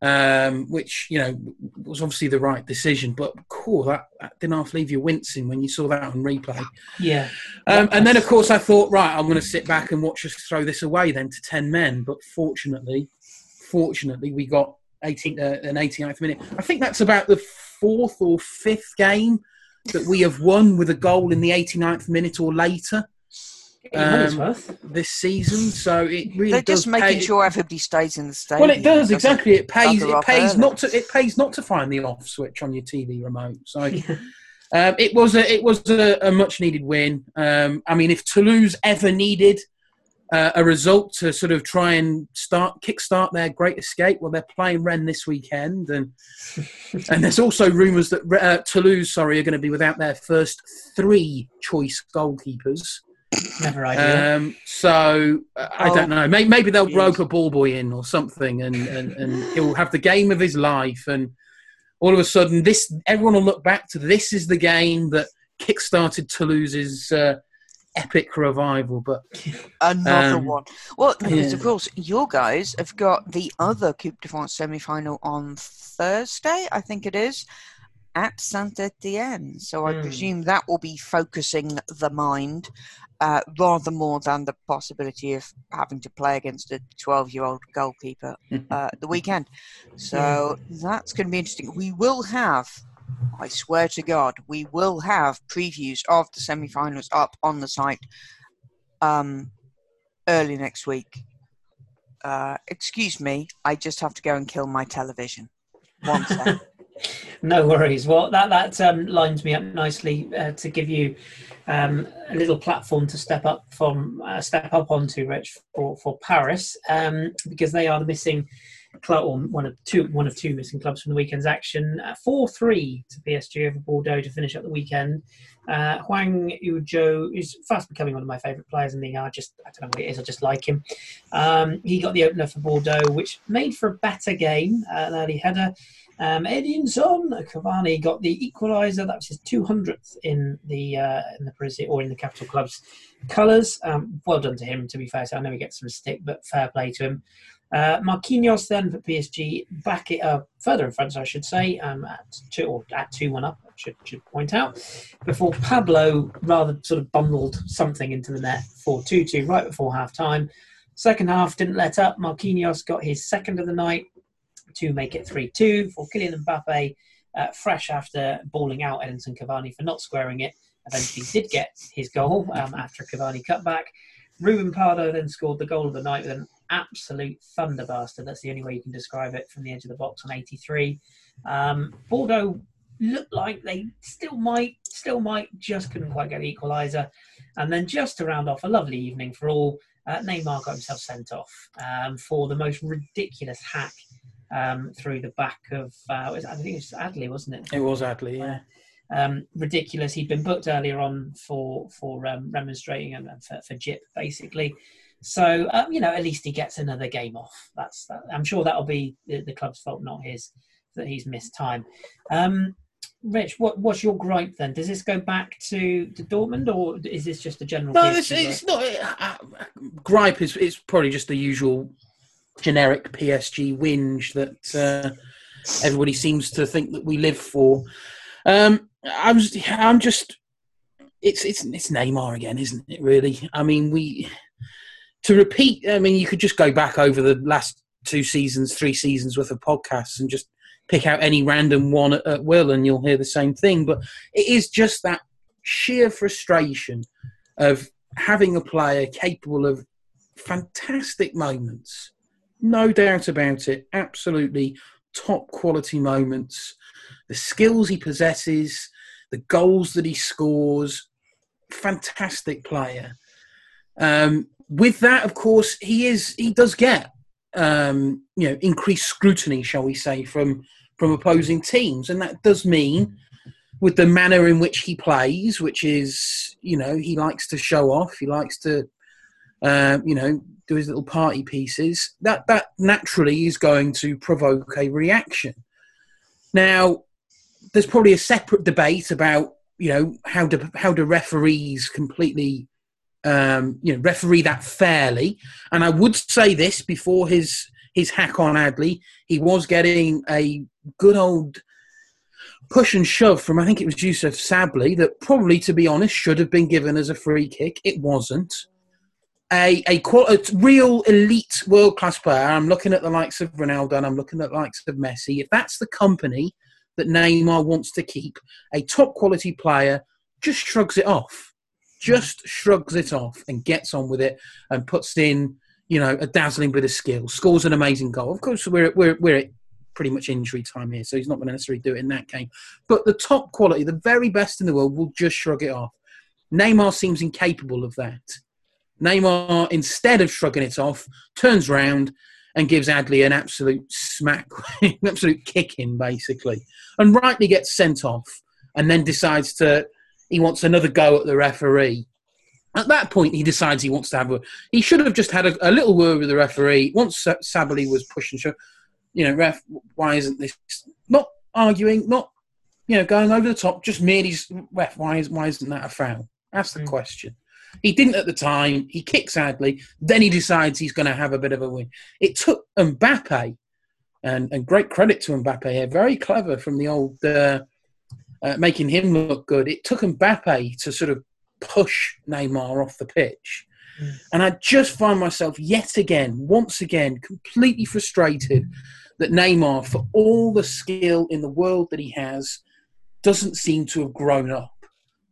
um, which you know was obviously the right decision. But cool, that, that didn't half leave you wincing when you saw that on replay. Yeah. Um, and then, of course, I thought, right, I'm going to sit back and watch us throw this away then to ten men. But fortunately, fortunately, we got 18, uh, an 89th minute. I think that's about the fourth or fifth game that we have won with a goal in the 89th minute or later Get your money's Um, this season. So it really They're does just making pay- sure everybody stays in the stadium. well, it does Doesn't- exactly. It pays. It pays early. not to. It pays not to find the off switch on your TV remote. So um, it was a it was a, a much needed win. Um, I mean, if Toulouse ever needed uh, a result to sort of try and start kickstart their great escape, well, they're playing Rennes this weekend, and and there's also rumours that uh, Toulouse, sorry, are going to be without their first three choice goalkeepers. Never ideal. Um, so uh, I don't know. Maybe, maybe they'll jeez. rope a ball boy in or something, and, and, and he'll have the game of his life. And all of a sudden, this everyone will look back to this is the game that kickstarted Toulouse's uh, epic revival. But Another Um, one. Well, because of course, your guys have got the other Coupe de France semi final on Thursday, I think it is, at Saint Etienne. So I Hmm. presume that will be focusing the mind uh, rather more than the possibility of having to play against a 12 year old goalkeeper uh, the weekend. So that's going to be interesting. We will have. I swear to God, we will have previews of the semi-finals up on the site um, early next week. Uh, excuse me, I just have to go and kill my television. One sec. No worries. Well, that that um, lines me up nicely uh, to give you um, a little platform to step up from uh, step up onto, Rich, for for Paris, um, because they are the missing club, or one of two one of two missing clubs from the weekend's action. Four three to PSG over Bordeaux to finish up the weekend. Uh, Hwang Ui-jo is fast becoming one of my favourite players in the year. I just I don't know what it is. I just like him. Um, he got the opener for Bordeaux, which made for a better game. Uh, an early header. Um, Edinson Cavani got the equaliser. That was his 200th in the uh, in the Brazil or in the capital club's colours. Um, well done to him. To be fair, so I know he gets some stick, but fair play to him. Uh, Marquinhos then for PSG back it up further in front, I should say, um, at two or at two one up. I should should point out before Pablo rather sort of bundled something into the net for two two right before half time. Second half didn't let up. Marquinhos got his second of the night to make it 3 2 for Kylian Mbappe, uh, fresh after balling out Edinson Cavani for not squaring it. Eventually did get his goal um, after Cavani cutback. Ruben Pardo then scored the goal of the night with an absolute thunderbuster. That's the only way you can describe it from the edge of the box on 83. Um, Bordeaux looked like they still might, still might, just couldn't quite get the equaliser. And then just to round off a lovely evening for all, uh, Neymar got himself sent off um, for the most ridiculous hack um, through the back of, uh, I think it was Adli, wasn't it? it was Adli, yeah. um, ridiculous. He'd been booked earlier on for for um, remonstrating and and for, for Jip basically. So um, you know, at least he gets another game off. That's that, I'm sure that'll be the, the club's fault, not his, that he's missed time. Um, Rich, what what's your gripe then? Does this go back to, to Dortmund or is this just a general? No, it's, it's not. Uh, gripe is it's probably just the usual generic PSG whinge that uh, everybody seems to think that we live for. Um, I was, I'm just, it's it's it's Neymar again, isn't it? Really? I mean, we to repeat. I mean, you could just go back over the last two seasons, three seasons worth of podcasts, and just pick out any random one at, at will, and you'll hear the same thing. But it is just that sheer frustration of having a player capable of fantastic moments. No doubt about it. Absolutely top quality moments. The skills he possesses, the goals that he scores, fantastic player. Um, with that, of course, he is he does get um, you know increased scrutiny, shall we say, from from opposing teams, and that does mean with the manner in which he plays, which is you know he likes to show off, he likes to uh, you know do his little party pieces. That that naturally is going to provoke a reaction. Now, there's probably a separate debate about you know how do how do referees completely um, you know referee that fairly. And I would say this before his his hack on Adli, he was getting a good old push and shove from I think it was Youssouf Sabaly that probably, to be honest, should have been given as a free kick. It wasn't. A a, a real elite world class player. I'm looking at the likes of Ronaldo and I'm looking at the likes of Messi. If that's the company that Neymar wants to keep, a top quality player just shrugs it off, just shrugs it off and gets on with it and puts in, you know, a dazzling bit of skill, scores an amazing goal. Of course, we're we're we're at pretty much injury time here, so he's not going to necessarily do it in that game. But the top quality, the very best in the world, will just shrug it off. Neymar seems incapable of that. Neymar, instead of shrugging it off, turns round and gives Adli an absolute smack, an absolute kicking, basically, and rightly gets sent off, and then decides to he wants another go at the referee. At that point, he decides he wants to have a. He should have just had a, a little word with the referee once Sabaly was pushing. You know, ref, why isn't this not arguing? Not you know going over the top. Just merely ref, why is why isn't that a foul? That's the mm. question. He didn't at the time. He kicks Adli. Then he decides he's going to have a bit of a win. It took Mbappe, and, and great credit to Mbappe here. Very clever from the old, uh, uh, making him look good. It took Mbappe to sort of push Neymar off the pitch. Mm. And I just find myself yet again, once again, completely frustrated that Neymar, for all the skill in the world that he has, doesn't seem to have grown up.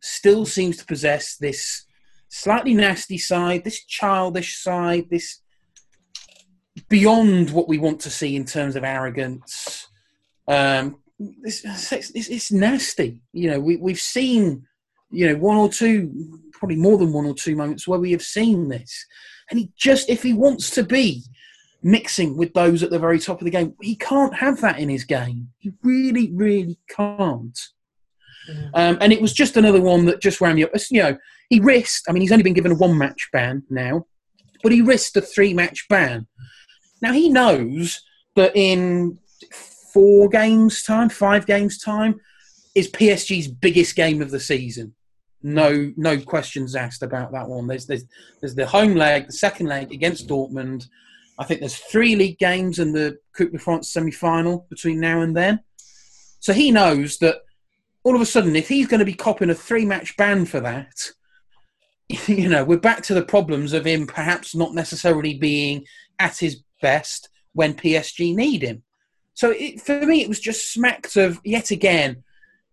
Still seems to possess this slightly nasty side, this childish side, this beyond what we want to see in terms of arrogance. Um, it's, it's, it's, nasty. You know, we, we've seen, you know, one or two, probably more than one or two moments where we have seen this. And he just, if he wants to be mixing with those at the very top of the game, he can't have that in his game. He really, really can't. Mm. Um, and it was just another one that just wound me up. You know, he risked, I mean, he's only been given a one match ban now, but he risked a three match ban. Now, he knows that in four games' time, five games' time, is PSG's biggest game of the season. No, no questions asked about that one. There's, there's, there's the home leg, the second leg against Dortmund. I think there's three league games and the Coupe de France semi-final between now and then. So he knows that all of a sudden, if he's going to be copping a three-match ban for that, you know, we're back to the problems of him perhaps not necessarily being at his best when PSG need him. So it, for me, it was just smacked of yet again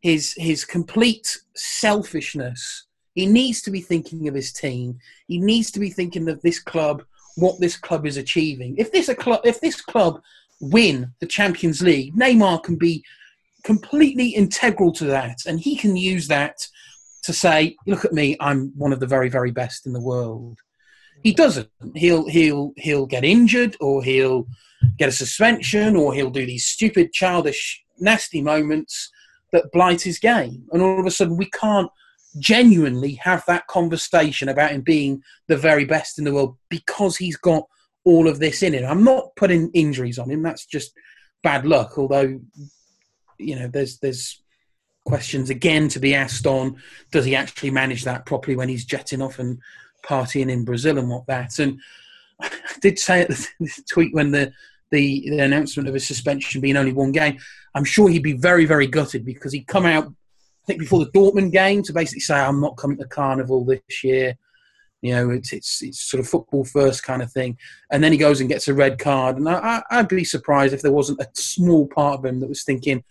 his his complete selfishness. He needs to be thinking of his team. He needs to be thinking of this club, what this club is achieving. If this club, if this club win the Champions League, Neymar can be completely integral to that, and he can use that to say, "Look at me, I'm one of the very, very best in the world." He mm. doesn't. He'll he'll he'll get injured, or he'll get a suspension, or he'll do these stupid, childish, nasty moments that blight his game, and all of a sudden we can't genuinely have that conversation about him being the very best in the world because he's got all of this in him. I'm not putting injuries on him. That's just bad luck. Although, you know, there's there's questions again to be asked on does he actually manage that properly when he's jetting off and partying in Brazil and what that. And I did say at the tweet when the, the, the announcement of his suspension being only one game, I'm sure he'd be very very gutted because he'd come out I think before the Dortmund game to basically say I'm not coming to Carnival this year. You know, it's it's it's sort of football first kind of thing, and then he goes and gets a red card. And I, I'd be surprised if there wasn't a small part of him that was thinking,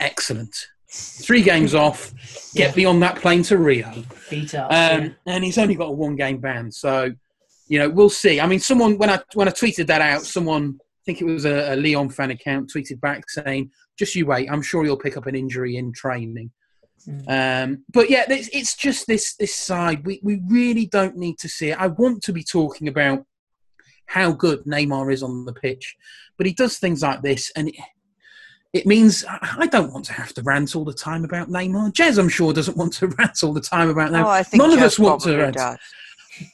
"Excellent, Three games off, get yeah. beyond that plane to Rio. Beat up. Um, yeah. And he's only got a one game ban. So, you know, we'll see. I mean, someone when I when I tweeted that out, someone I think it was a, a Lyon fan account tweeted back saying, "Just you wait. I'm sure he'll pick up an injury in training." Mm. Um, but yeah, it's, it's just this this side. We we really don't need to see it. I want to be talking about how good Neymar is on the pitch, but he does things like this, and it, it means I I don't want to have to rant all the time about Neymar. Jez, I'm sure, doesn't want to rant all the time about Neymar. Oh, I think None of us want to rant does.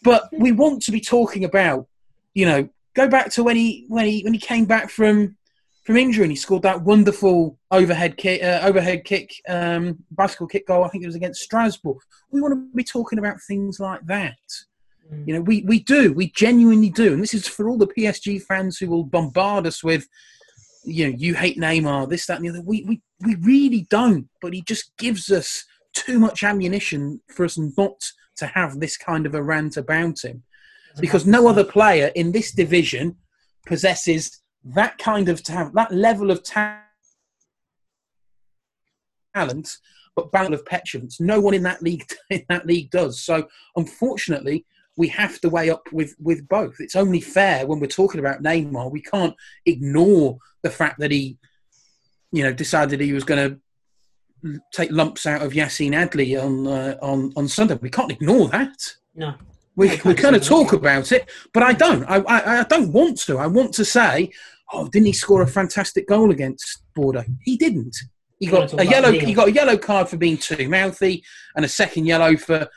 but we want to be talking about, you know, go back to when he when he when he came back from from injury and he scored that wonderful overhead kick, uh, overhead kick, um, bicycle kick goal. I think it was against Strasbourg. We want to be talking about things like that. Mm. You know, we we do, we genuinely do, and this is for all the PSG fans who will bombard us with, you know, you hate Neymar, this, that, and the other. We we we really don't, but he just gives us too much ammunition for us not to have this kind of a rant about him because no other player in this division possesses that kind of talent, that level of talent, but barrel of petulance. No one in that league in that league does. So, unfortunately, we have to weigh up with with both. It's only fair when we're talking about Neymar. We can't ignore the fact that he, you know, decided he was going to take lumps out of Yassine Adli on uh, on on Sunday. We can't ignore that. No. We, we kind of talk that. about it, but I don't. I, I, I don't want to. I want to say, oh, didn't he score a fantastic goal against Bordeaux? He didn't. He got a yellow. He got a yellow card for being too mouthy, and a second yellow for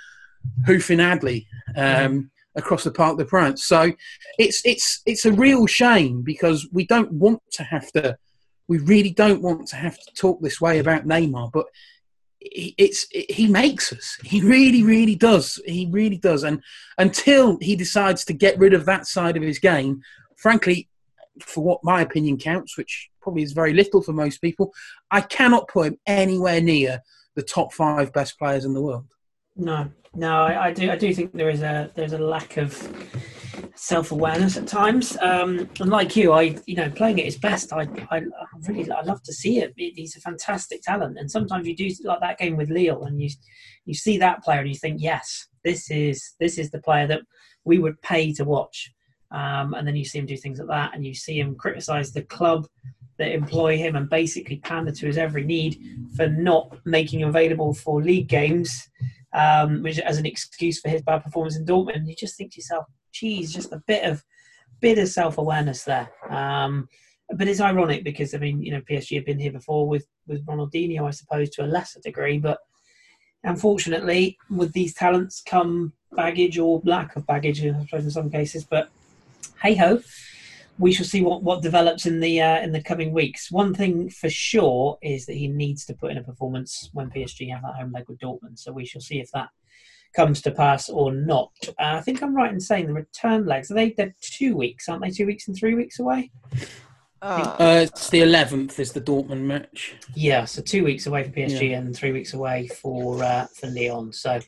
hoofing Adli um, across the Parc de France. So it's it's it's a real shame because we don't want to have to. We really don't want to have to talk this way about Neymar, but it's he makes us. He really, really does. He really does. And until he decides to get rid of that side of his game, frankly, for what my opinion counts, which probably is very little for most people, I cannot put him anywhere near the top five best players in the world. No, no, I, I do. I do think there is a there's a lack of self awareness at times. Um, and like you, I you know playing at his best, I, I, I really I love to see it. He's a fantastic talent, and sometimes you do like that game with Lille, and you you see that player and you think, yes, this is this is the player that we would pay to watch. Um, and then you see him do things like that, and you see him criticise the club that employ him and basically pander to his every need for not making available for league games um, which as an excuse for his bad performance in Dortmund. You just think to yourself, geez, just a bit of bit of self awareness there. Um, but it's ironic because I mean, you know, PSG have been here before with with Ronaldinho, I suppose, to a lesser degree, but unfortunately, with these talents come baggage or lack of baggage, I suppose, in some cases. But hey ho, we shall see what, what develops in the uh, in the coming weeks. One thing for sure is that he needs to put in a performance when PSG have that home leg with Dortmund. So we shall see if that comes to pass or not. Uh, I think I'm right in saying the return legs are they they're two weeks, aren't they? Two weeks and three weeks away. Uh, Uh, it's the 11th is the Dortmund match. Yeah, so two weeks away for PSG and three weeks away for uh, for Lyon. So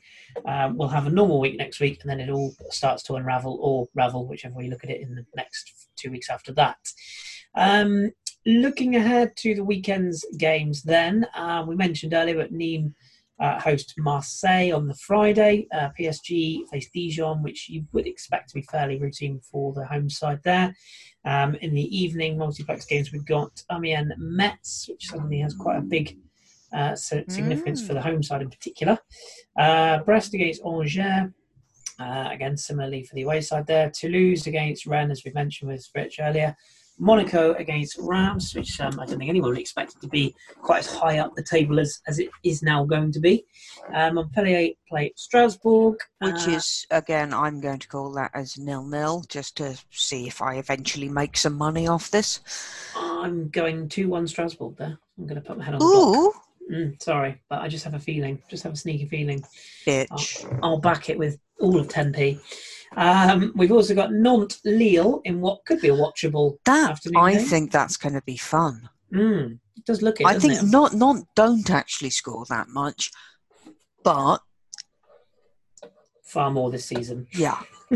um, we'll have a normal week next week, and then it all starts to unravel or ravel, whichever way you look at it, in the next two weeks after that. Um, looking ahead to the weekend's games, then uh, we mentioned earlier that Nîmes uh, host Marseille on the Friday. Uh, PSG face Dijon, which you would expect to be fairly routine for the home side there. Um, in the evening multiplex games, we've got Amiens Metz, which suddenly has quite a big uh, significance Mm. for the home side in particular. Uh, Brest against Angers. Uh, again, similarly for the away side there. Toulouse against Rennes, as we mentioned with Rich earlier. Monaco against Reims, which um, I don't think anyone would expect it to be quite as high up the table as, as it is now going to be. Um, Montpellier play Strasbourg. which uh, is again, I'm going to call that as nil nil, just to see if I eventually make some money off this. I'm going 2 1 Strasbourg there. I'm going to put my head on the block. Ooh, Mm, sorry, but I just have a feeling, just have a sneaky feeling. bitch! I'll back it with all of 10p. Um, we've also got Nantes Lille in what could be a watchable That afternoon. I game. think that's going to be fun. Mm, it does look it. I think it? not not don't actually score that much, but far more this season. yeah,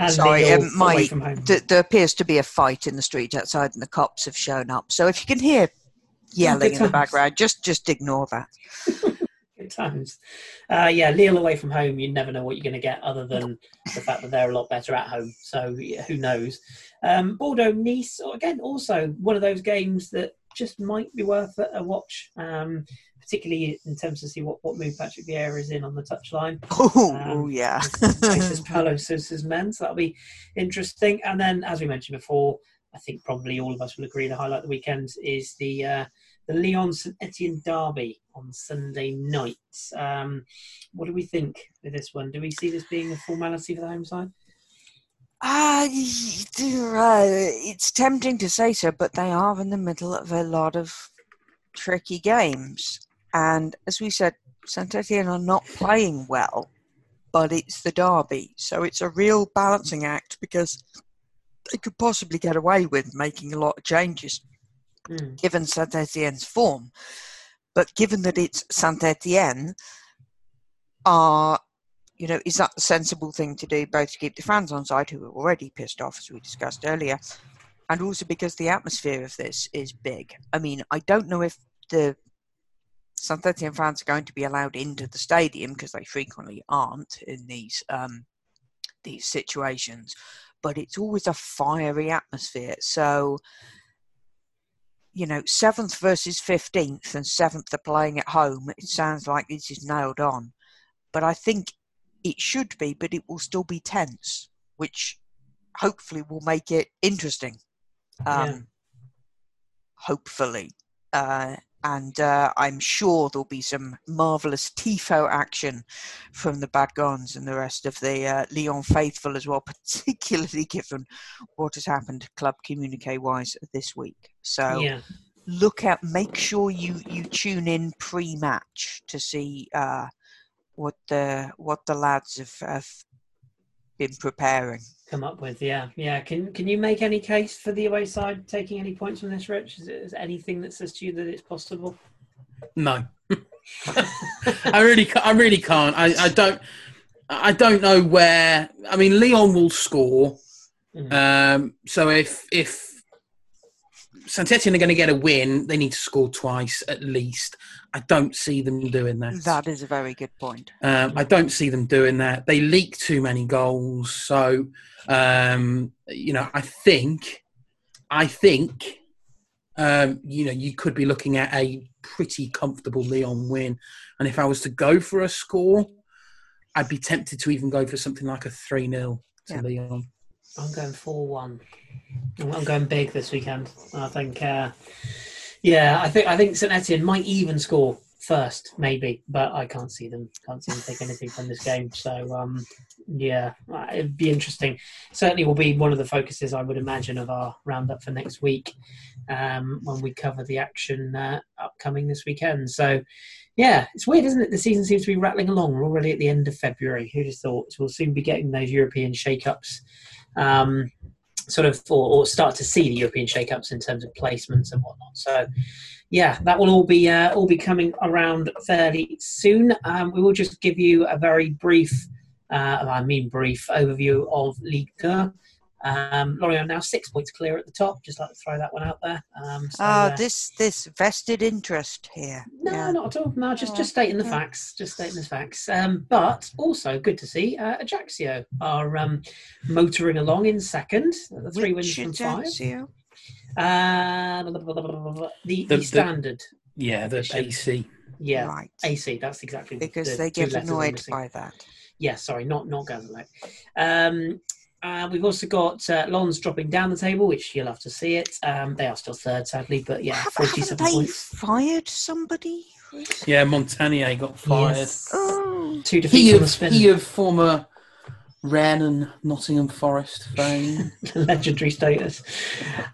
And Sorry, um, my- away from home. th- there appears to be a fight in the street outside, and the cops have shown up. So if you can hear yelling in the background, just just ignore that. Times. Uh, yeah, Lille away from home, you never know what you're going to get other than the fact that they're a lot better at home. So yeah, who knows? Um, Bordeaux Nice, again, also one of those games that just might be worth a, watch. Um, particularly in terms to see what, what mood Patrick Vieira is in on the touchline. Oh, um, yeah. faces Paulo Sousa's men, so that'll be interesting. And then, as we mentioned before, I think probably all of us will agree the highlight of the weekend is the uh, the Lyon St Etienne derby on Sunday night. Um, what do we think with this one? Do we see this being a formality for the home side? Uh, it's tempting to say so, but they are in the middle of a lot of tricky games. And as we said, Saint Etienne are not playing well, but it's the derby. So it's a real balancing act because they could possibly get away with making a lot of changes mm. given Saint Etienne's form. But given that it's Saint Etienne, are you know, is that a sensible thing to do, both to keep the fans on side who are already pissed off, as we discussed earlier, and also because the atmosphere of this is big. I mean, I don't know if the Saint Etienne fans are going to be allowed into the stadium because they frequently aren't in these um, these situations. But it's always a fiery atmosphere. So, you know, seventh versus fifteenth, and seventh are playing at home. It sounds like this is nailed on, but I think it should be, but it will still be tense, which hopefully will make it interesting. Um, yeah. Hopefully. Uh, and uh, I'm sure there'll be some marvelous tifo action from the Bad Gones and the rest of the uh, Lyon faithful as well, particularly given what has happened club communique wise this week. So yeah. look out, make sure you you tune in pre-match to see uh, what the what the lads have, have been preparing come up with. Yeah, yeah. Can can you make any case for the away side taking any points from this, Rich? Is, it, is anything that says to you that it's possible? No, I really, I really can't. I, I don't, I don't know where. I mean, Lyon will score. Mm-hmm. Um, so if if Saint Etienne are going to get a win, they need to score twice at least. I don't see them doing that. That is a very good point. Um, I don't see them doing that. They leak too many goals. So, um, you know, I think, I think, um, you know, you could be looking at a pretty comfortable Lyon win. And if I was to go for a score, I'd be tempted to even go for something like a 3 0 to yeah. Lyon. I'm going 4 1. I'm going big this weekend. I think, uh, yeah, I think I think St Etienne might even score first, maybe, but I can't see them. Can't see them take anything from this game. So, um, yeah, it'd be interesting. Certainly, will be one of the focuses I would imagine of our roundup for next week um, when we cover the action uh, upcoming this weekend. So, yeah, it's weird, isn't it? The season seems to be rattling along. We're already at the end of February. Who'd have thought? we'll soon be getting those European shake-ups. Um, sort of or, or, start to see the European shake-ups in terms of placements and whatnot. So, yeah, that will all be uh, all be coming around fairly soon. Um, we will just give you a very brief, uh, I mean brief overview of Ligue 2. Um, Lorient now six points clear at the top. Just like to throw that one out there. Um, so, uh, this this vested interest here. No, yeah. not at all. No, just just stating the yeah. facts. Just stating the facts. Um, but also good to see uh, Ajaccio are um, motoring along in second. The three Which wins from five. Uh, the, the, the, standard. Yeah, the AC. Yeah, right. AC. That's exactly because the they get annoyed by that. Yeah, sorry, not not Gazélec. Um, uh, we've also got uh, Lens dropping down the table, which you'll have to see it. Um, they are still third, sadly, but yeah, have, 47 haven't points. fired somebody? Yeah, Montanier got fired. Yes. Oh. Two defeats he of, spin. He of former Rennes and Nottingham Forest fame. Legendary status.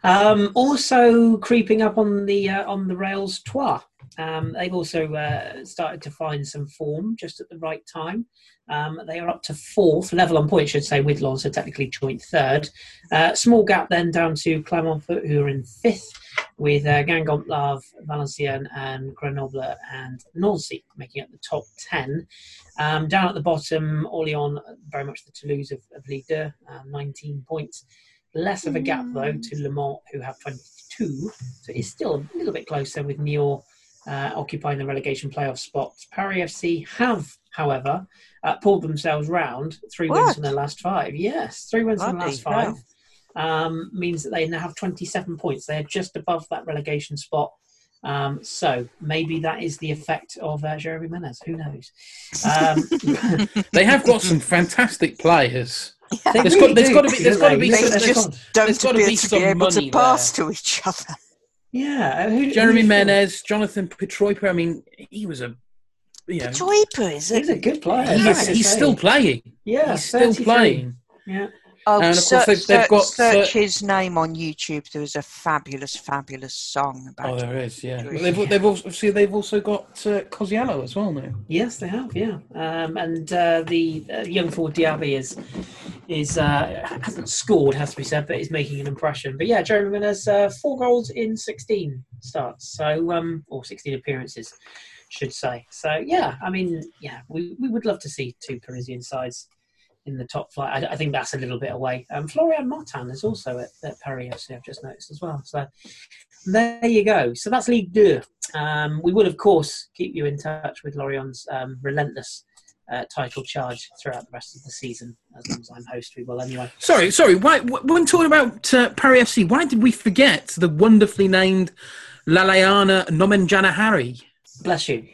Um, also creeping up on the uh, on the rails, Troyes. Um, they've also uh, started to find some form just at the right time. Um, they are up to fourth, level on points, should say, with Lens, so technically joint third. Uh, small gap then down to Clermont Foot, who are in fifth, with uh, Le Havre, Valenciennes, and Grenoble and Nancy making up the top 10. Um, down at the bottom, Orléans, very much the Toulouse of, of Ligue 2, um, 19 points. Less of a gap, though, to Le Mans, who have 22. So it's still a little bit closer with Niort uh, occupying the relegation playoff spots. Paris FC have, however, uh, pulled themselves round. Three wins What? from their last five. Yes, three wins from the last five. Um, means that they now have 27 points. They're just above that relegation spot. Um, so maybe that is the effect of uh, Jeremy Menez. Who knows? Um, They have got some fantastic players. they There's really got- there's do, gotta be- there's don't gotta be some- at their They just don't There's gotta appear be to be some able to pass there. to each other. Yeah, who, Jeremy who- Menez, Jonathan Pitroipa. I mean, he was a, you know, Joyper, is He's a good player. he I is, he's still playing. yeah, he's still playing. Yeah, Oh, And of course search, they've- they've search- got- search ser- his name on YouTube. There is a fabulous, fabulous song about Oh, there is. Yeah, Yeah. they've they've also see they've also got uh, Cosiello as well now. yes, they have. Yeah, um, and uh, the uh, young forward Diaby is is uh, hasn't scored, has to be said, but is making an impression. But yeah, Jeremy Menez, uh, four goals in 16 starts, so um, or 16 appearances, should say. So yeah, I mean, yeah, we, we would love to see two Parisian sides in the top flight. I, I think that's a little bit away. Um, Florian Martin is also at, at Paris FC, I've just noticed as well. So there you go. So that's League Two. Um, we will, of course, keep you in touch with Lorient's um, relentless uh, title charge throughout the rest of the season. As long as I'm host, we will anyway. Sorry, sorry. Why, when talking about uh, Paris FC, why did we forget the wonderfully named Lalaina Nomenjanahary? Bless you.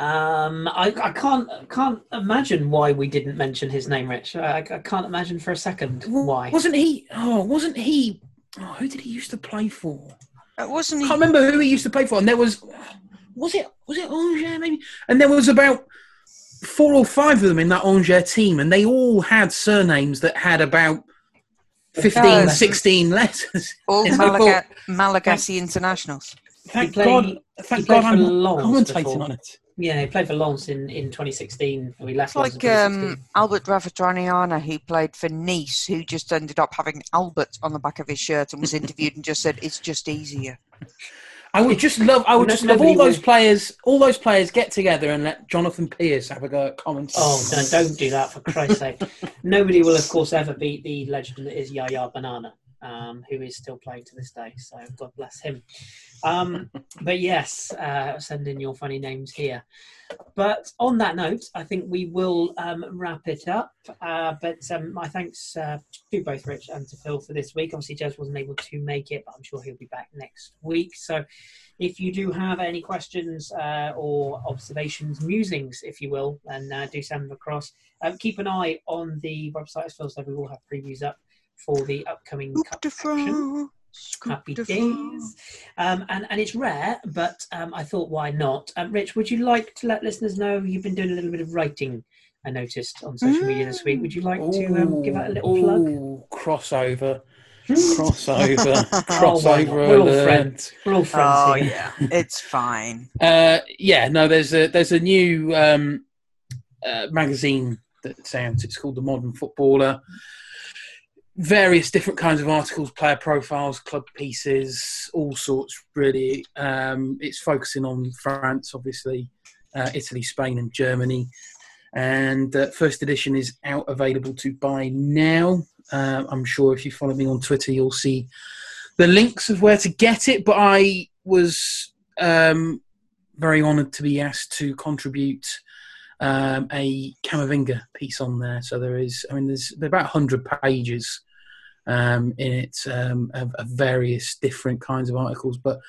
Um, I, I can't can't imagine why we didn't mention his name, Rich. I, I can't imagine for a second why. Wasn't he? Oh, wasn't he? Oh, who did he used to play for? It wasn't he? I can't remember who he used to play for. And there was, was it was it Angers maybe? And there was about four or five of them in that Angers team, and they all had surnames that had about 15, Oh. 16 letters. All Malaga- Malagasy internationals. Thank played- God! he Thank played God for I'm not commentating before. on it. Yeah, he played for Lens in, in 2016. We left It's like um, Albert Ravatraniana, who played for Nice, who just ended up having Albert on the back of his shirt and was interviewed and just said, "It's just easier." I would just love. I would just love all those would- players. All those players get together and let Jonathan Pearce have a go at commentating. Oh, no, don't do that for Christ's sake. Nobody will, of course, ever beat the legend that is Yaya Banana, um, who is still playing to this day. So God bless him. Um, but yes, uh, send in your funny names here. But on that note, I think we will um, wrap it up. Uh, but um, my thanks uh, to both Rich and to Phil for this week. Obviously, Jez wasn't able to make it, but I'm sure he'll be back next week. So if you do have any questions uh, or observations, musings, if you will, then uh, do send them across. Um, keep an eye on the website as Phil said. We will have previews up for the upcoming Coupe cup de action. France. Happy de days. Um, and, and it's rare, but um, I thought, why not? Um, Rich, would you like to let listeners know you've been doing a little bit of writing? I noticed on social media this week. Would you like to um, give out a little Ooh, plug? ooh, Crossover, crossover, Oh, crossover We're all friends. We're all friends Oh here. yeah, it's fine. Uh, yeah, no, there's a there's a new um, uh, magazine that's out. It's called The Modern Footballer. Various different kinds of articles, player profiles, club pieces, all sorts. Really, um, it's focusing on France, obviously, uh, Italy, Spain, and Germany. And uh, first edition is out, available to buy now. Uh, I'm sure if you follow me on Twitter, you'll see the links of where to get it. But I was um, very honoured to be asked to contribute um, a Camavinga piece on there. So there is, I mean, there's, there's about 100 pages um, in it um, of, of various different kinds of articles, but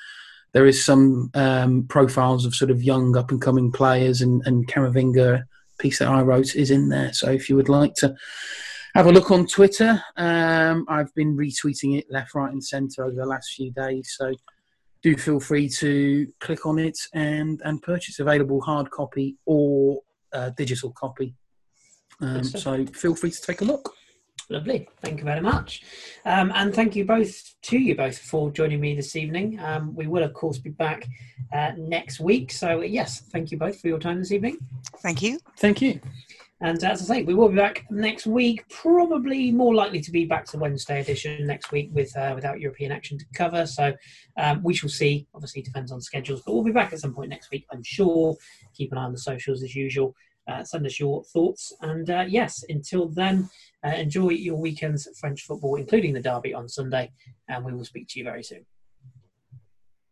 there is some um, profiles of sort of young up and coming players, and, and Camavinga piece that I wrote is in there. So if you would like to have a look on Twitter, um, I've been retweeting it left, right, and centre over the last few days. So do feel free to click on it and and purchase available hard copy or uh, digital copy. Um, so feel free to take a look. Lovely. Thank you very much. Um, and thank you both to you both for joining me this evening. Um, we will, of course, be back uh, next week. So, yes, thank you both for your time this evening. Thank you. Thank you. And as I say, we will be back next week. Probably more likely to be back to Wednesday edition next week with uh, without European action to cover. So um, we shall see. Obviously, depends on schedules, but we'll be back at some point next week. I'm sure. Keep an eye on the socials as usual. Uh, send us your thoughts. And uh, yes, until then, uh, enjoy your weekend's French football, including the derby on Sunday. And we will speak to you very soon.